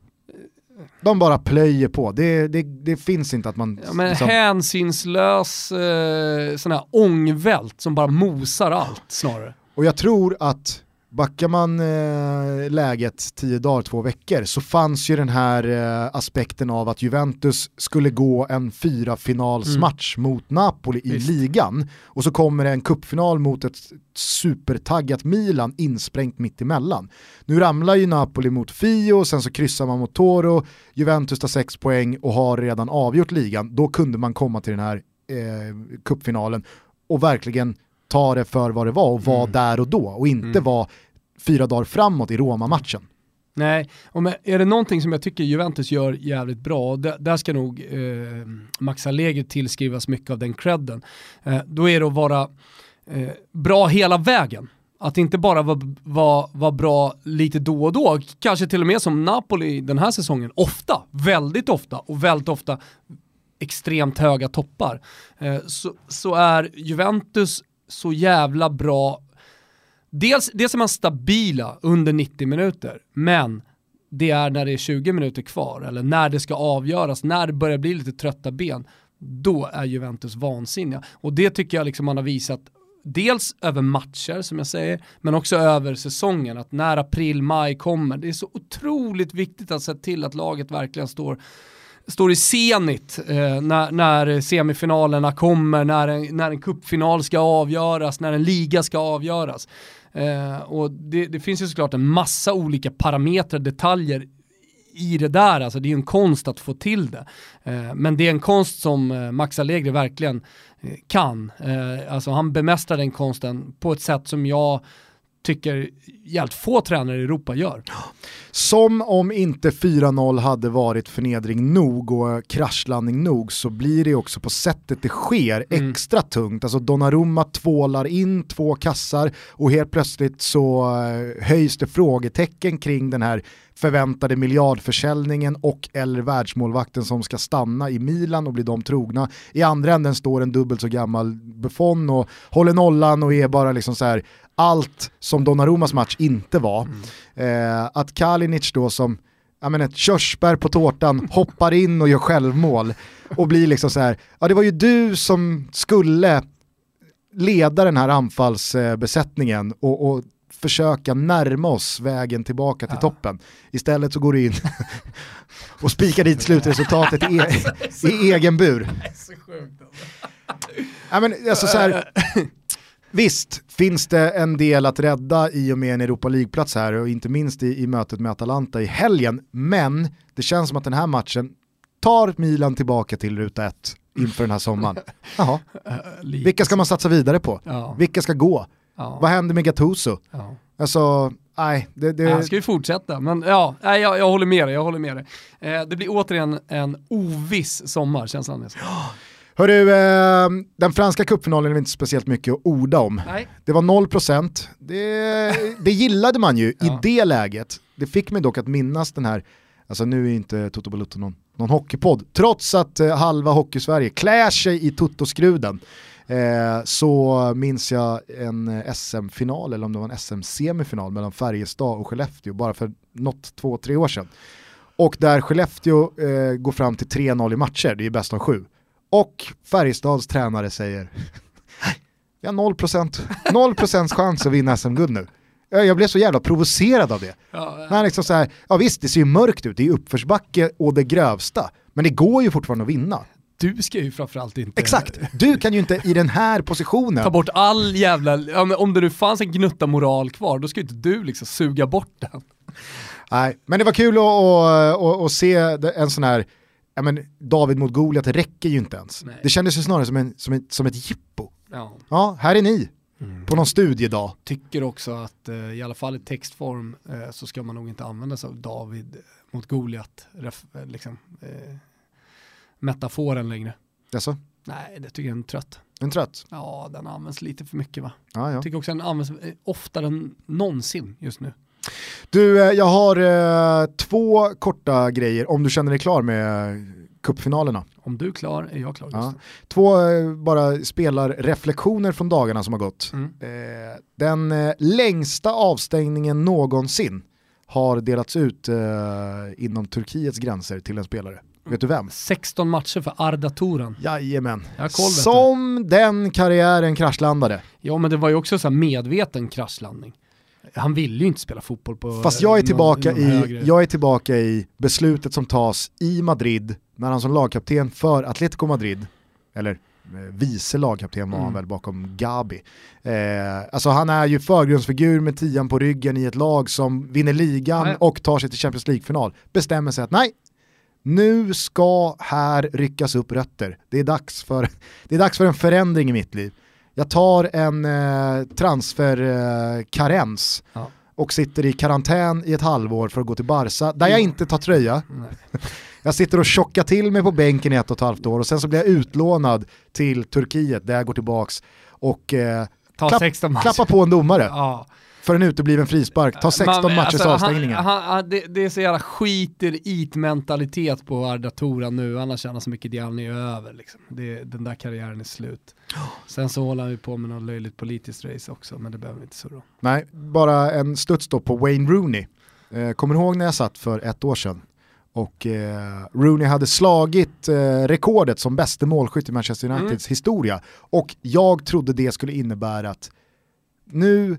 De bara plöjer på, det, det, det finns inte att man... Ja, men liksom- hänsynslös eh, sån här ångvält som bara mosar allt snarare. Och jag tror att backar man eh, läget tio dagar, två veckor så fanns ju den här eh, aspekten av att Juventus skulle gå en fyra finalsmatch mot Napoli i Mm. Visst. ligan och så kommer det en kuppfinal mot ett supertaggat Milan insprängt mitt emellan. Nu ramlar ju Napoli mot Fio, sen så kryssar man mot Toro, Juventus tar sex poäng och har redan avgjort ligan. Då kunde man komma till den här eh, kuppfinalen och verkligen ta det för vad det var och vara där och då och inte Mm. vara fyra dagar framåt i Roma-matchen. Nej, och är det någonting som jag tycker Juventus gör jävligt bra, och där, där ska nog eh, Max Allegri tillskrivas mycket av den credden, eh, då är det att vara eh, bra hela vägen. Att inte bara vara var, var bra lite då och då, kanske till och med som Napoli den här säsongen, ofta, väldigt ofta och väldigt ofta extremt höga toppar. Eh, så, så är Juventus så jävla bra Dels, dels är man stabila under 90 minuter, men det är när det är 20 minuter kvar, eller när det ska avgöras, när det börjar bli lite trötta ben, då är Juventus vansinniga. Och det tycker jag liksom man har visat dels över matcher som jag säger, men också över säsongen. Att när april, maj kommer, det är så otroligt viktigt att se till att laget verkligen står står i senit eh, när, när semifinalerna kommer, när en, när en kuppfinal ska avgöras, när en liga ska avgöras. Eh, och det, det finns ju såklart en massa olika parametrar, detaljer i det där, alltså det är ju en konst att få till det. Eh, men det är en konst som eh, Max Allegri verkligen eh, kan. Eh, alltså han bemästrar den konsten på ett sätt som jag tycker jävligt få tränare i Europa gör. Som om inte 4-0 hade varit förnedring nog och kraschlandning nog så blir det också på sättet det sker Mm. extra tungt. Alltså Donnarumma tvålar in två kassar och helt plötsligt så eh, höjs det frågetecken kring den här förväntade miljardförsäljningen och eller världsmålvakten som ska stanna i Milan och bli dem trogna. I andra änden står en dubbelt så gammal Buffon och håller nollan och är bara liksom så här allt som Donnarummas match inte var. Eh, att Kalinic då som ja, men ett körsbär på tårtan <laughs> hoppar in och gör självmål och blir liksom så här, ja det var ju du som skulle leda den här anfallsbesättningen och, och försöka närma oss vägen tillbaka till toppen. Istället så går du in <laughs> och spikar dit slutresultatet i, <laughs> e i egen bur. Ja, men, alltså, så här, visst finns det en del att rädda i och med en Europa League-plats här och inte minst i, i mötet med Atalanta i helgen. Men det känns som att den här matchen tar Milan tillbaka till ruta ett inför den här sommaren. <laughs> Jaha. Vilka ska man satsa vidare på? Ja. Vilka ska gå? Ja. Vad händer med Gattuso? Ja. Alltså, nej. Det, det, Han ska ju fortsätta, men ja, nej, jag, jag håller med dig. Jag håller med dig. Eh, det blir återigen en oviss sommar, är så. Hörru, eh, den franska cupfinalen är inte speciellt mycket att orda om. Nej. Det var 0%, det, det gillade man ju Ja. i det läget. Det fick mig dock att minnas den här, alltså nu är inte Toto Balutto någon, någon hockeypodd, trots att eh, halva hockeysverige klär sig i Toto-skruden. Eh, så minns jag en eh, SM-final, eller om det var en SM-semifinal mellan Färjestad och Skellefteå bara för något, två, tre år sedan. Och där Skellefteå eh, går fram till 3-0 i matcher, det är bäst av sju. Och Färjestads tränare säger <laughs> vi har 0%, 0% chans att vinna SM-guld nu. Jag blev så jävla provocerad av det. Ja, Men liksom så här, ja visst det ser ju mörkt ut, det är uppförsbacke och det grövsta. Men det går ju fortfarande att vinna. du ska ju framförallt inte Exakt, du kan ju inte i den här positionen ta bort all jävla, ja, om det nu fanns en gnutta moral kvar, då ska ju inte du liksom suga bort den. Nej, men det var kul att, att, att, att se en sån här, ja men David mot Goliat räcker ju inte ens. Nej. Det kändes ju snarare som, en, som, ett, som ett jippo. Ja. Ja, här är ni, på någon studiedag. Tycker också att eh, i alla fall i textform eh, så ska man nog inte använda sig av David mot Goliat, eh, liksom, eh, metaforen längre. Alltså, Nej, det tycker jag är en trött. en trött. Ja, den används lite för mycket va? Ja, ja. Jag tycker också att den används eh, oftare än någonsin just nu. Du, eh, jag har eh, två korta grejer om du känner dig klar med cupfinalerna. Om du är klar är jag klar. Ja. Två eh, bara spelarreflektioner från dagarna som har gått. Mm. Den längsta avstängningen någonsin har delats ut inom Turkiets gränser till en spelare. Vet du vem? 16 matcher för Arda Turan. Jajamän. Koll. Som den karriären kraschlandade. Ja men det var ju också så medveten kraschlandning. Han ville ju inte spela fotboll på Fast jag är, någon- tillbaka någon i, högre- jag är tillbaka i beslutet som tas i Madrid när han som lagkapten för Atletico Madrid, eller eh, vice lagkapten var han Mm. väl bakom Gabi. Eh, alltså han är ju förgrundsfigur med tian på ryggen i ett lag som vinner ligan Nej. och tar sig till Champions League-final. Bestämmer sig att nej, nu ska här ryckas upp rötter. Det är dags för, <laughs> det är dags för en förändring i mitt liv. Jag tar en eh, transferkarens eh, Ja. och sitter i karantän i ett halvår för att gå till Barca, där jag inte tar tröja. Nej. Jag sitter och tjockar till mig på bänken i ett och ett halvt år och sen så blir jag utlånad till Turkiet där jag går tillbaks och eh, Ta klapp- 16 matcher. klappar på en domare Ja. För en utebliven frispark, ta 16 Man- matchers alltså, avstängningar. Han, han, det, det är så jävla skiter it mentalitet på Arda Turan nu, han har tjänat så mycket, är över liksom. det, Den där karriären är slut. Sen så håller han ju på med något löjligt politiskt race också, men det behöver vi inte surra. Nej, bara en studs då på Wayne Rooney. Eh, kommer ihåg när jag satt för ett år sedan? Och eh, Rooney hade slagit eh, rekordet som bäste målskytt i Manchester Uniteds historia. Och jag trodde det skulle innebära att nu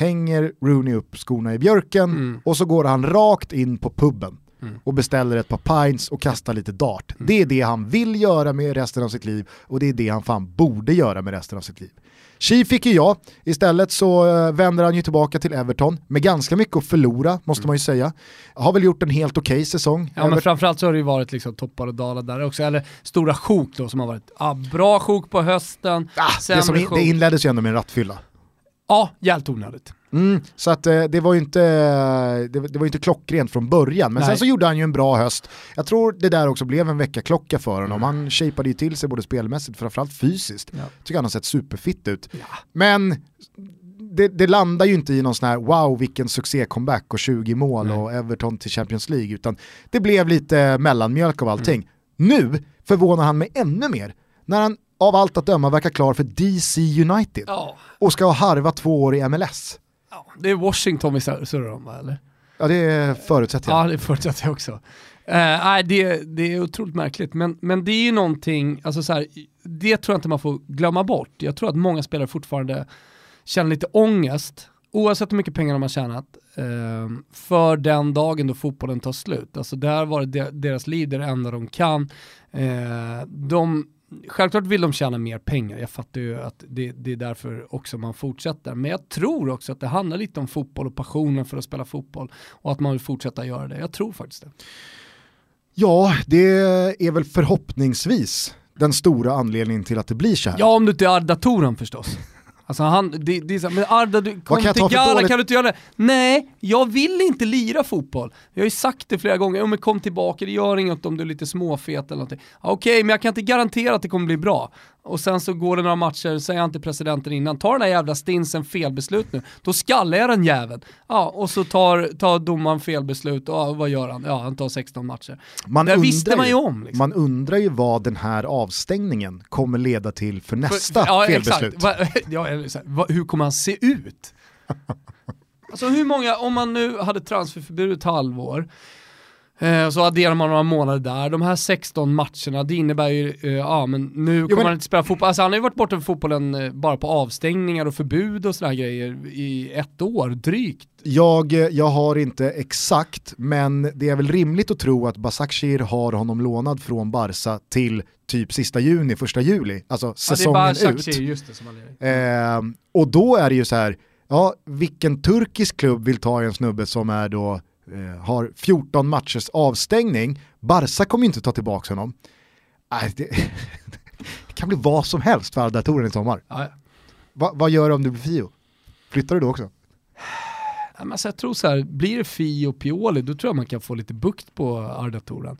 hänger Rooney upp skorna i björken Mm. och så går han rakt in på puben Mm. och beställer ett par pints och kastar lite dart. Det är det han vill göra med resten av sitt liv och det är det han fan borde göra med resten av sitt liv. Chi fick ju jag, istället så eh, vänder han ju tillbaka till Everton med ganska mycket att förlora måste man ju säga. Har väl gjort en helt okej säsong. Ja men framförallt så har det ju varit liksom toppar och dalar där också, eller stora sjok då som har varit, ja, bra sjok på hösten, ah, det, som in, det inleddes ju ändå med en rattfylla. Ja, jävligt onödigt. Mm, så att eh, det var ju inte, det, det var inte klockrent från början, men Nej. sen så gjorde han ju en bra höst. Jag tror det där också blev en veckaklocka för honom. Han shapeade ju till sig både spelmässigt, framförallt fysiskt. Ja. Tycker han har sett superfitt ut. Men det, det landar ju inte i någon sån här wow vilken succé-comeback och 20 mål Nej. och Everton till Champions League, utan det blev lite mellanmjölk av allting. Mm. Nu förvånar han mig ännu mer när han av allt att döma verkar klar för DC United Ja. och ska ha harvat två år i MLS. ja. Det är Washington vi sur- surrar om eller? Ja det förutsätter jag. Ja, det förutsätter jag också. Eh, nej, det, det är otroligt märkligt, men, men det är ju någonting, alltså så här, det tror jag inte man får glömma bort. Jag tror att många spelare fortfarande känner lite ångest, oavsett hur mycket pengar de har tjänat, eh, för den dagen då fotbollen tar slut. Alltså det har varit de, deras liv, det är det enda de kan. Eh, de, självklart vill de tjäna mer pengar, jag fattar ju att det, det är därför också man fortsätter. Men jag tror också att det handlar lite om fotboll och passionen för att spela fotboll och att man vill fortsätta göra det. Jag tror faktiskt det. Ja, det är väl förhoppningsvis den stora anledningen till att det blir så här. Ja, om du inte är Arda Toran förstås. Alltså han, det, det är så, här, men Arda, du, kom kan till Gala, kan du inte göra det? Nej, jag vill inte lira fotboll. Jag har ju sagt det flera gånger, men kom tillbaka, det gör inget om du är lite småfet eller någonting. Okej, men jag kan inte garantera att det kommer bli bra. Och sen så går det några matcher, säger han till presidenten innan, ta den här jävla stinsen felbeslut nu, då skallar jag den jäveln. Ja, och så tar, tar domaren felbeslut, och ja, vad gör han? Ja, han tar 16 matcher. Man det visste man ju om. Liksom. Man undrar ju vad den här avstängningen kommer leda till för nästa ja, felbeslut. Exakt. <laughs> Ja, hur kommer han se ut? <laughs> alltså hur många, om man nu hade transferförbud ett halvår, så adderar man några månader där, de här 16 matcherna, det innebär ju, eh, ja men nu kommer han inte spela fotboll, alltså han har ju varit borta från fotbollen eh, bara på avstängningar och förbud och sådana grejer i ett år, drygt. Jag, jag har inte exakt, men det är väl rimligt att tro att Basakshir har honom lånad från Barca till typ sista juni, första juli, alltså säsongen ja, ut. Just det, som. Eh, och då är det ju så här, ja, vilken turkisk klubb vill ta en snubbe som är då, eh, har 14 matchers avstängning, Barca kommer inte ta tillbaka honom. Nej, det, <laughs> det kan bli vad som helst för Arda Toren i sommar. Ja, ja. Va, vad gör du om du blir Fio? Flyttar du då också? Ja, men alltså jag tror så här, blir det Fi och Pioli, då tror jag man kan få lite bukt på Arda Toran.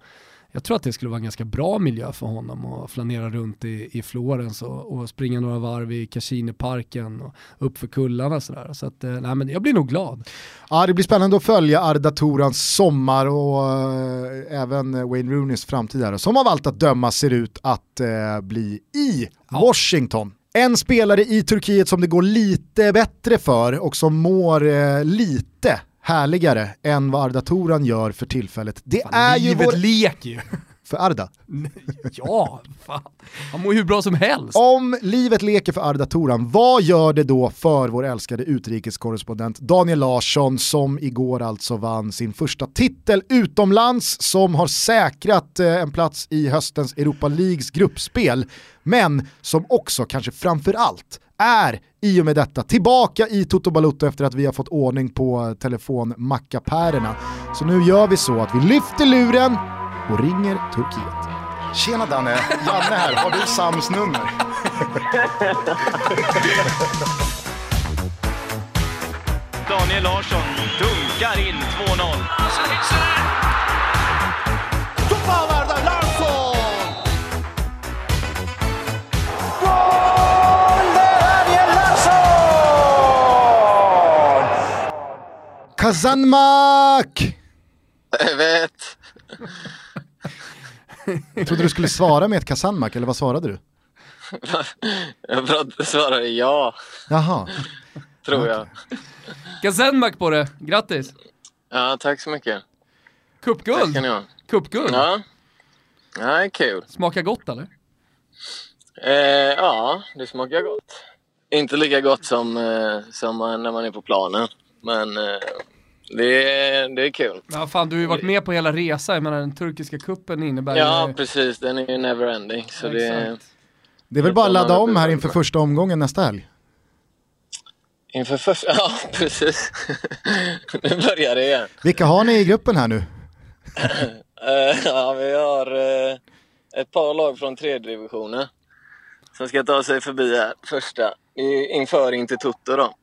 Jag tror att det skulle vara en ganska bra miljö för honom att flanera runt i, i Florens och, och springa några varv i Cascineparken och upp för kullarna sådär. Så att, eh, nej men jag blir nog glad. Ja, det blir spännande att följa Arda Torans sommar och eh, även Wayne Rooneys framtid här, som av allt att döma ser ut att eh, bli i Washington. En spelare i Turkiet som det går lite bättre för och som mår eh, lite härligare än vad Arda Toran gör för tillfället. Det är ju vår... leker ju. För Arda. <laughs> ja, fan. Han mår ju hur bra som helst. Om livet leker för Arda Toran, vad gör det då för vår älskade utrikeskorrespondent Daniel Larsson som igår alltså vann sin första titel utomlands som har säkrat eh, en plats i höstens Europa Leagues gruppspel men som också kanske framför allt är i och med detta tillbaka i Toto Balutto efter att vi har fått ordning på telefonmackapärerna. Så nu gör vi så att vi lyfter luren och ringer Turkiet. Tjena Danne, Janne här. Har du Sams nummer? Daniel Larsson dunkar in 2-0. Kazanmak! Jag vet. Jag trodde du skulle svara med ett Kazanmak, eller vad svarade du? Jag svarade ja, Jaha. tror jag. Gazenmak på det, grattis. Ja, tack så mycket. Cupguld. Cupguld. Ja. ja, det är kul. Smakar gott eller? Eh, ja, det smakar gott. Inte lika gott som, eh, som när man är på planen. Men eh, det, är, det är kul. Ja fan du har ju varit med på hela resan, jag menar den turkiska kuppen innebär Ja, ju... precis. Den är ju never ending. Så det, Exakt. Det är väl bara att ladda om här inför första omgången nästa helg. inför första... <laughs> Ja, precis. <laughs> nu börjar det igen. Vilka har ni i gruppen här nu? <laughs> Eh, ja, vi har eh, ett par lag från tredje divisionen som ska ta sig förbi här första inför inte Toto då.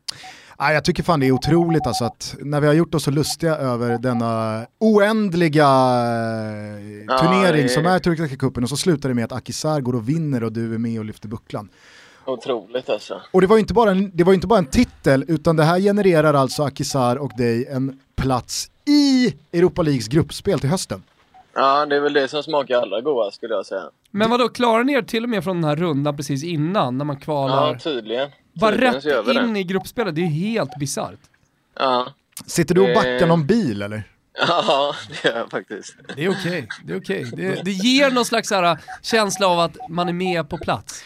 Ah, jag tycker fan det är otroligt alltså att när vi har gjort oss så lustiga över denna oändliga eh, Ja, turnering det- som är Turkiska cupen och så slutar det med att Akisar går och vinner och du är med och lyfter bucklan. Otroligt alltså. Och det var ju inte bara en, det var ju inte bara en titel utan det här genererar alltså Akisar och dig en plats i Europa Leagues gruppspel till hösten. Ja, det är väl det som smakar allra godast skulle jag säga. Men vadå, klarar ni er till och med från den här rundan precis innan när man kvalar? Ja, tydligen. Bara rätt in det. i gruppspelet, det är ju helt bisarrt. Ja. Sitter du och backar någon bil eller? Ja, <laughs> det gör jag faktiskt. Det är okej, det är okej. Det, det ger någon slags här, känsla av att man är med på plats.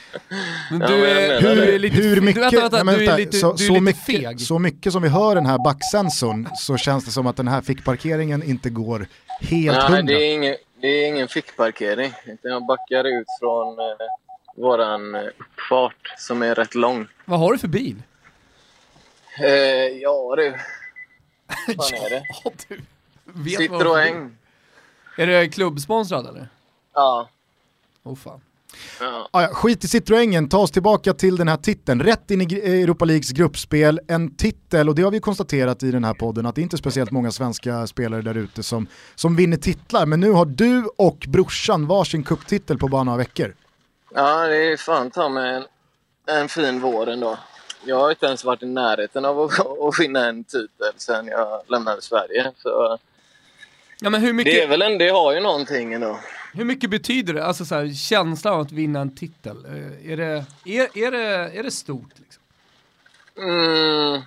Men du men är, du det. är lite, hur du- mycket, vänta, vänta, nej, men du är vänta, lite, så, du är så, lite mycket, feg. så mycket som vi hör den här backsensorn så känns det som att den här fickparkeringen inte går helt Nej, hundra. det är ingen, det är ingen fickparkering. Jag backar ut från eh, våran eh, uppfart som är rätt lång. Vad har du för bil? Eh, ja du. <laughs> Vad fan är det? Ja, du vet. Citroën. Är det klubbsponsrad eller? Ja. Oh fan. ja. Ah, ja, skit i Citroengen, ta oss tillbaka till den här titeln. Rätt in i gr- Europa Leagues gruppspel, en titel, och det har vi konstaterat i den här podden, att det inte är speciellt många svenska spelare där ute som, som vinner titlar. Men nu har du och brorsan varsin kupptitel på bara några veckor. Ja, det är fan ta med en, en fin vår ändå. Jag har inte ens varit i närheten av att, <laughs> att vinna en titel sen jag lämnade Sverige. Så Ja, men hur, det, är mycket, väl en, det har ju någonting ändå. hur mycket betyder det, alltså så här, känslan av att vinna en titel? Eh, Är det, är, är det, är det stort? Liksom? Mm.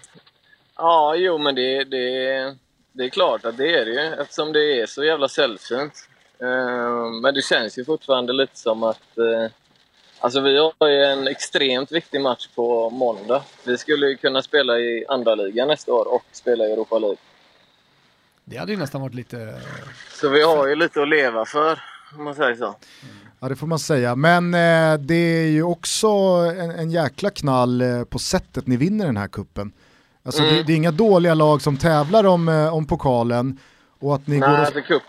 Ja, jo men det, det, det är klart att det är det ju eftersom det är så jävla sällsynt. Eh, Men det känns ju fortfarande lite som att... Alltså vi har ju en extremt viktig match på måndag. Vi skulle ju kunna spela i andra ligan nästa år och spela i Europa League. Det hade ju nästan varit lite... Så vi har ju lite att leva för, om man säger så. Ja det får man säga, men eh, det är ju också en, en jäkla knall eh, på sättet ni vinner den här kuppen. Alltså Mm. det, det är inga dåliga lag som tävlar om, eh, om pokalen och att ni Nej, går och... alltså, kupp,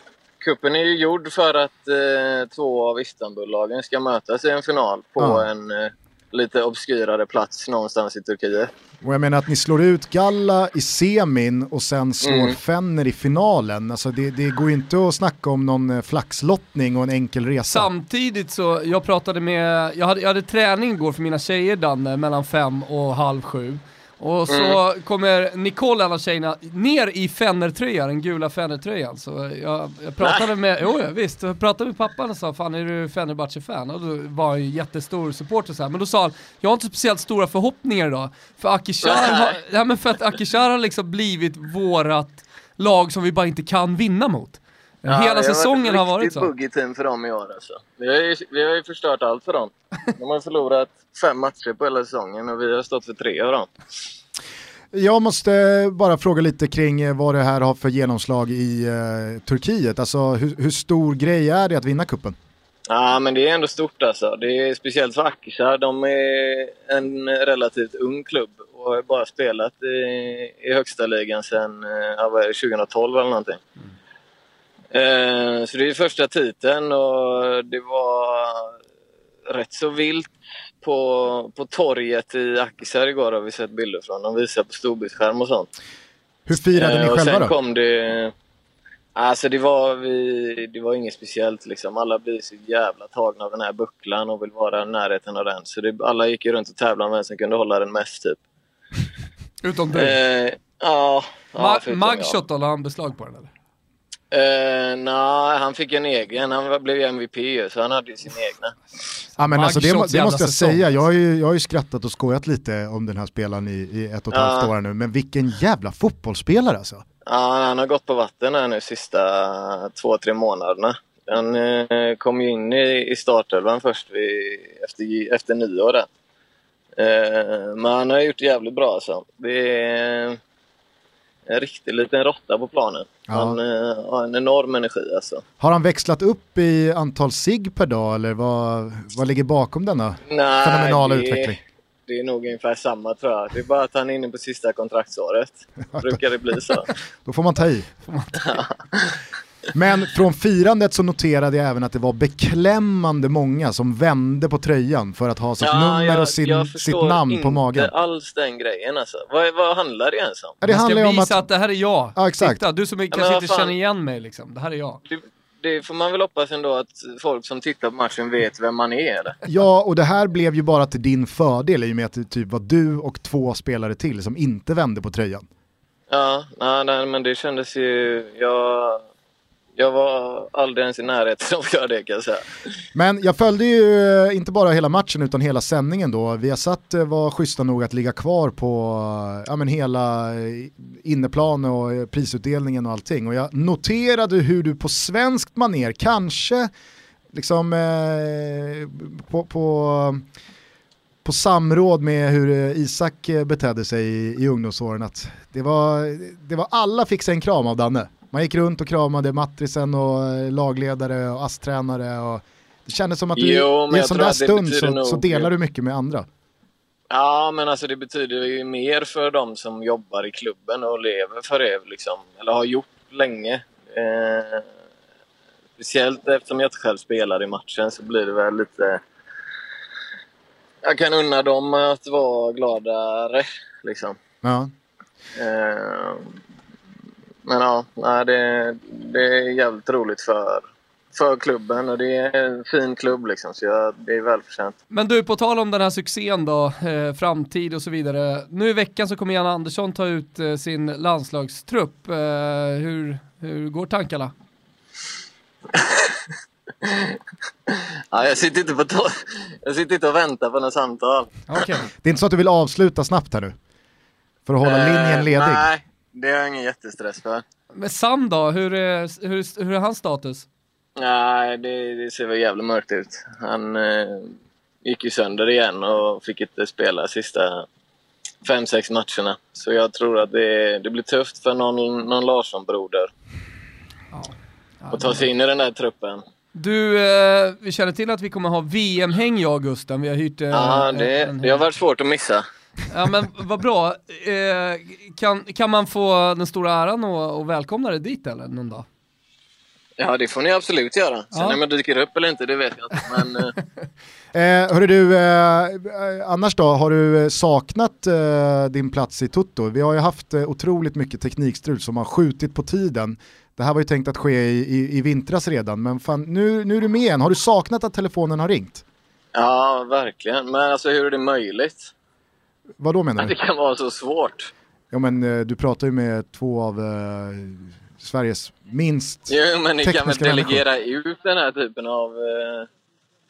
kuppen är ju gjord för att eh, två av Istanbullagen ska mötas i en final på Ja. en eh, lite obskyrare plats någonstans i Turkiet. Och jag menar att ni slår ut Galla i semin och sen slår Mm. Fenner i finalen. Alltså det, det går ju inte att snacka om någon eh, flaxlottning och en enkel resa. Samtidigt så, jag pratade med, jag hade, jag hade träning igår för mina tjejer Danne, mellan fem och halv sju. Och så kommer Nicole, en av tjejerna, ner i Fenner-tröjan, den gula Fenner-tröjan. Så jag, jag pratade med, jo visst, jag pratade med pappan och sa fan är du Fenerbahce-fan? Och då var han ju jättestor supporter så här. Men då sa han, jag har inte speciellt stora förhoppningar idag. För Akishar har, ja, men för att Akishar har liksom blivit vårat lag som vi bara inte kan vinna mot. Hela säsongen har varit ett så. riktigt buggy team för dem i år alltså. Vi har, ju, vi har ju förstört allt för dem. De har förlorat fem matcher på hela säsongen och vi har stått för tre av dem. Jag måste bara fråga lite kring eh, vad det här har för genomslag i eh, Turkiet. Alltså hur, hur stor grej är det att vinna kuppen? Ja, men det är ändå stort alltså. Det är speciellt för Akishar. De är en relativt ung klubb och har bara spelat i, i högsta ligan sedan eh, ja, vad är det, 2012 eller någonting. Eh, så det är första titeln och det var rätt så vilt på, på torget i Akishar igår har vi sett bilder från. De visar på storbildsskärm och sånt. Hur firade ni Eh, och själva sen då? kom det... Alltså det var, vi, det var inget speciellt liksom. Alla blir så jävla tagna av den här bucklan och vill vara i närheten av den. Så det, alla gick ju runt och tävlade om vem som kunde hålla den mest typ. <laughs> Utom du. Eh, ja, ja, Ma-. Mugshot då, la han beslag på den eller? Eh, Nej, han fick en egen. Han blev MVP så han hade ju sin egna. Ja, men alltså, det, det måste jag säga, jag har, ju, jag har ju skrattat och skojat lite om den här spelaren i, i ett och ett Ja. halvt år nu, men vilken jävla fotbollsspelare alltså. Ja, han har gått på vatten här nu sista två, tre månaderna. Han eh, kom ju in i, i startelvan först vid, efter, efter nyår. Eh, men han har gjort det jävligt bra alltså. Det är en riktig liten råtta på planen. Ja. Han eh, har en enorm energi alltså. Har han växlat upp i antal sig per dag eller vad, vad ligger bakom denna Nej, fenomenala det, utveckling? Det är nog ungefär samma tror jag. Det är bara att han är inne på sista kontraktsåret. <laughs> Brukar det bli så. Då får man ta i. <laughs> Men från firandet så noterade jag även att det var beklämmande många som vände på tröjan för att ha sitt nummer och sin, sitt förstår namn på magen. inte alls den grejen alltså. Vad, vad handlar det ens om? Ja, det Jag handlar ska om visa att... att... det här är jag. Ja, exakt. Titta, du som kanske men vad inte fan. känner igen mig liksom. Det här är jag. Det, det får man väl hoppas ändå att folk som tittar på matchen vet vem man är eller? Ja, och det här blev ju bara till din fördel i och med att det typ var du och två spelare till som inte vände på tröjan. Ja, nej, nej, men det kändes ju... Jag, jag var aldrig ens i närheten av att göra det kan jag säga. Men jag följde ju eh, inte bara hela matchen utan hela sändningen då. Vi har satt eh, var schyssta nog att ligga kvar på eh, ja, men hela inneplan och prisutdelningen och allting. Och jag noterade hur du på svenskt maner kanske liksom eh, på, på, på samråd med hur Isak betedde sig i, i ungdomsåren att det var, det var alla fick sig en kram av Danne. Man gick runt och kramade matrisen och eh, lagledare och ASS-tränare. Och det kändes som att du, jo, i en sån där stund så, nog... så delar du mycket med andra. Ja, men alltså det betyder ju mer för de som jobbar i klubben och lever för det, liksom. eller har gjort länge. Eh, speciellt eftersom jag inte själv spelar i matchen så blir det väl lite... Jag kan unna dem att vara gladare, liksom. Ja. Eh, men ja, nej, det, det är jävligt roligt för, för klubben och det är en fin klubb liksom, så jag, det är välförtjänt. Men du, på tal om den här succén då, eh, framtid och så vidare. Nu i veckan så kommer Jan Andersson ta ut eh, sin landslagstrupp. Eh, hur, hur går tankarna? <laughs> ja, jag, sitter inte på jag sitter inte och väntar på något samtal. Okay. Det är inte så att du vill avsluta snabbt här nu? För att hålla linjen ledig? Nej, det har jag ingen jättestress för. Men Sam då, hur är, hur, hur är hans status? Nej, det, det ser väl jävligt mörkt ut. Han eh, gick ju sönder igen och fick inte spela sista fem, sex matcherna. Så jag tror att det, det blir tufft för någon, någon Larsson-broder. Ja. Ja, att ta sig in i den där truppen. Du, eh, vi känner till att vi kommer ha VM-häng jag och Gusten. Vi har hyrt... Eh, ja, det, det har varit svårt att missa. Ja men vad bra. Eh, kan, kan man få den stora äran och, och välkomna dig dit eller någon dag? Ja det får ni absolut göra. Sen ja. om jag dyker upp eller inte det vet jag inte. Men, eh. <laughs> eh, hörru du, eh, annars då, har du saknat eh, din plats i Tutto? Vi har ju haft eh, otroligt mycket teknikstrul som har skjutit på tiden. Det här var ju tänkt att ske i, i, i vintras redan, men fan, nu, nu är du med igen. Har du saknat att telefonen har ringt? Ja, verkligen. Men alltså hur är det möjligt? Vad då menar du? Det kan vara så svårt. Ja men eh, du pratar ju med två av eh, Sveriges minst Jo men ni kan väl delegera människor. ut den här typen av eh,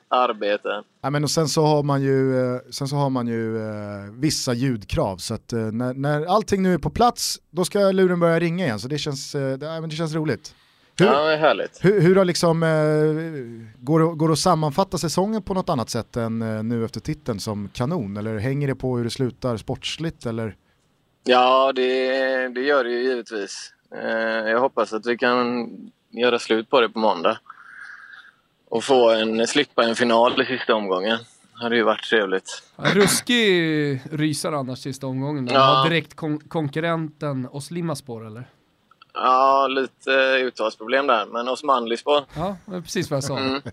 arbete. Ja, men och sen så har man ju, eh, sen så har man ju eh, vissa ljudkrav så att eh, när, när allting nu är på plats då ska luren börja ringa igen så det känns, det, men det känns roligt. Hur, ja, det är härligt. Hur, hur har liksom, eh, går, går det att sammanfatta säsongen på något annat sätt än eh, nu efter titeln som kanon? Eller hänger det på hur det slutar sportsligt? Eller? Ja, det, det gör det ju givetvis. Eh, jag hoppas att vi kan göra slut på det på måndag. Och få en, slippa en final i sista omgången. Det hade ju varit trevligt. ruskig rysare annars sista omgången. Ja. direkt kon konkurrenten och slimma spår eller? Ja, lite uttalsproblem där, men Osmanli-spår. Ja, det är precis vad jag sa. Mm. <laughs>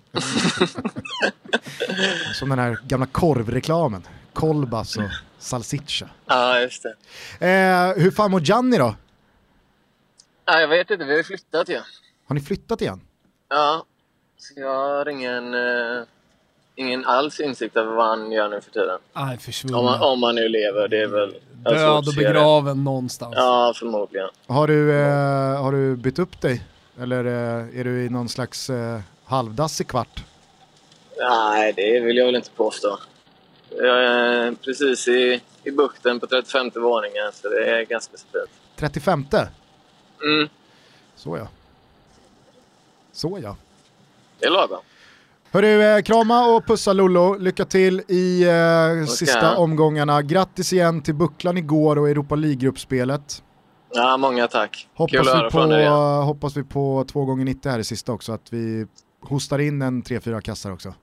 Som den här gamla korvreklamen. Kolbas och salsiccia. Ja, just det. Eh, hur fan mår Gianni då? Ja, jag vet inte, vi har ju flyttat igen. Har ni flyttat igen? Ja, så jag har ingen... Eh ingen alls insikt över vad han gör nu för tiden. Nej, om, han, om han nu lever, det är väl... Död och begraven någonstans. Ja, förmodligen. Har du, eh, har du bytt upp dig? Eller eh, är du i någon slags eh, halvdassig kvart? Nej, det vill jag väl inte påstå. Jag är precis i, i bukten på 35 våningen, så det är ganska fint. 35? Mm. Så ja. Så ja. Det är lagom. Hörru, eh, krama och pussa Lollo. Lycka till i eh, sista omgångarna. Grattis igen till bucklan igår och Europa League-gruppspelet. Ja, många tack. Hoppas Kul höra på. Hoppas vi på två gånger 90 här i sista också, att vi hostar in en 3-4 kassar också.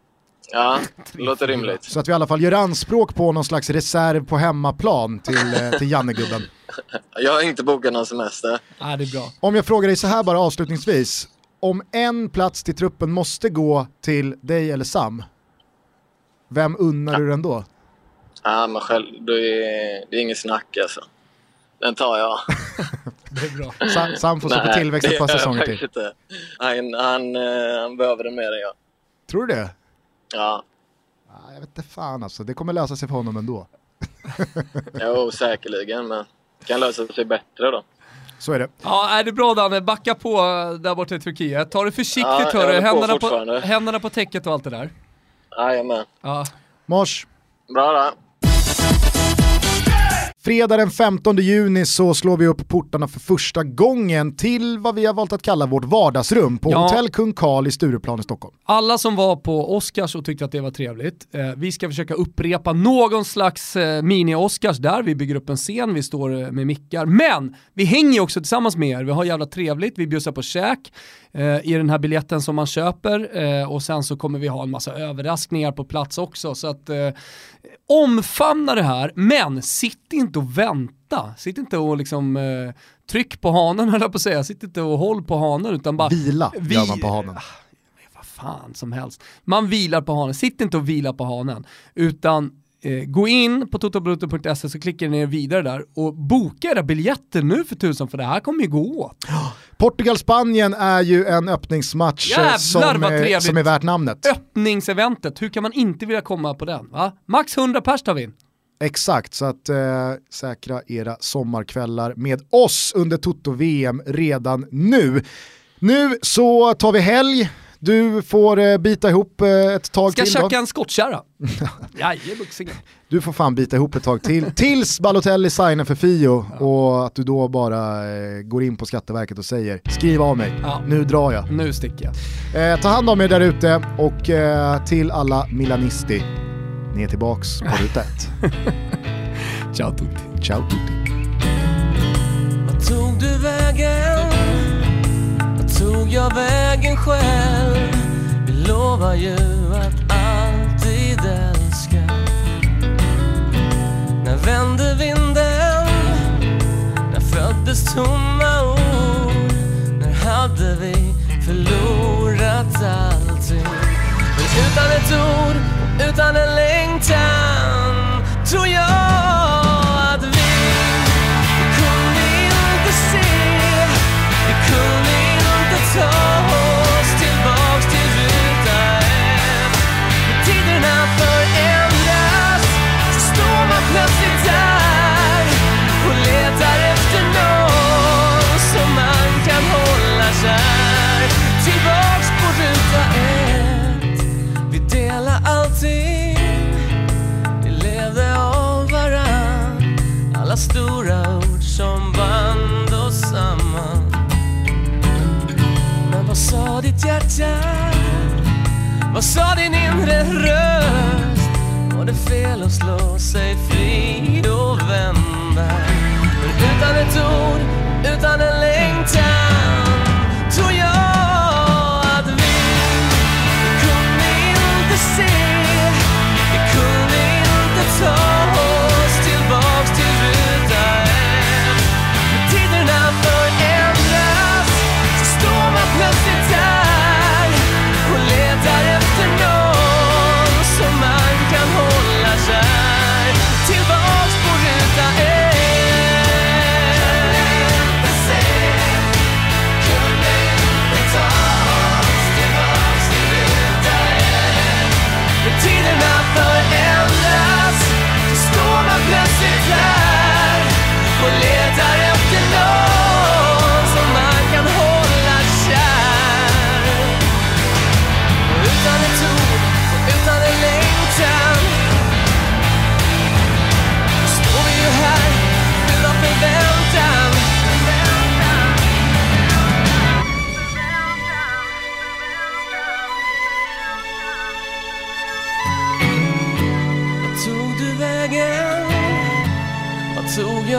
Ja, <laughs> det låter rimligt. Så att vi i alla fall gör anspråk på någon slags reserv på hemmaplan till, eh, till Jannegubben. <laughs> Jag har inte bokat någon semester. Ja, det är bra. Om jag frågar dig så här bara avslutningsvis om en plats till truppen måste gå till dig eller Sam, vem unnar ja. du den då? Ja, men själv, det är, det är inget snack alltså. Den tar jag. <laughs> det är bra. Sam, Sam får stå på tillväxt ett par säsonger till. Inte. Han, han, eh, han behöver det mer än jag. Tror du det? Ja. Jag vet inte fan alltså, det kommer lösa sig för honom ändå. jo, säkerligen, men det kan lösa sig bättre då. Så är det. Ja, är det bra Danne, backa på där borta i Turkiet. Ta det försiktigt Ja, hörru, på händerna på, händerna på täcket och allt det där. Jajamän. Ja. Mors, Bra där. Fredag den 15 juni så slår vi upp portarna för första gången till vad vi har valt att kalla vårt vardagsrum på Ja. Hotell Kung Karl i Stureplan i Stockholm. Alla som var på Oscars och tyckte att det var trevligt, eh, vi ska försöka upprepa någon slags eh, mini-Oscars där, vi bygger upp en scen, vi står eh, med mickar, men vi hänger också tillsammans med er, vi har jävla trevligt, vi bjussar på käk i den här biljetten som man köper eh, och sen så kommer vi ha en massa överraskningar på plats också. Så att eh, omfamna det här, men sitt inte och vänta. Sitt inte och liksom eh, tryck på hanen <laughs> höll jag på att säga, sitt inte och håll på hanen utan bara Vila Vi- gör man på hanen. vad fan som helst. Man vilar på hanen, sitt inte och vila på hanen, utan eh, gå in på totobruto.se så klickar ni vidare där och boka era biljetter nu för tusan för det här kommer ju gå åt. Portugal-Spanien är ju en öppningsmatch eh, Jävlar, som, är, som är värt namnet. Öppningseventet, hur kan man inte vilja komma på den? Va? Max 100 pers tar vi in. Exakt, så att eh, säkra era sommarkvällar med oss under Toto-VM redan nu. Nu så tar vi helg, du får eh, bita ihop eh, ett tag Ska till då. tjacka en skottkärra. <laughs> Du får fan bita ihop ett tag till, tills Balotelli signar för Fio och att du då bara eh, går in på Skatteverket och säger skriv av mig, Ja. nu drar jag. Nu sticker jag. Eh, ta hand om er där ute och eh, till alla Milanisti, ni är tillbaks på <laughs> ruta ett. Ciao tutti. Ciao tutti. Tog jag vägen själv? Vi lovar ju att alltid älska När vände vinden? När föddes tomma ord? När hade vi förlorat allting? Men utan ett ord, utan en längtan tror jag inte Vad sa din inre röst? Var det fel att slå sig fri och vända? Men utan ett ord, utan en längtan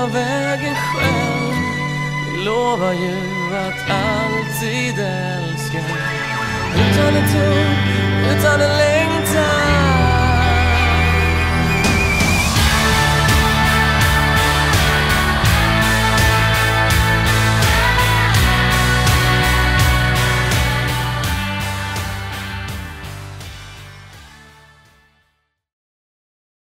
jag vägen själv? Lovar ju att alltid älska Utan ett ord, utan en lek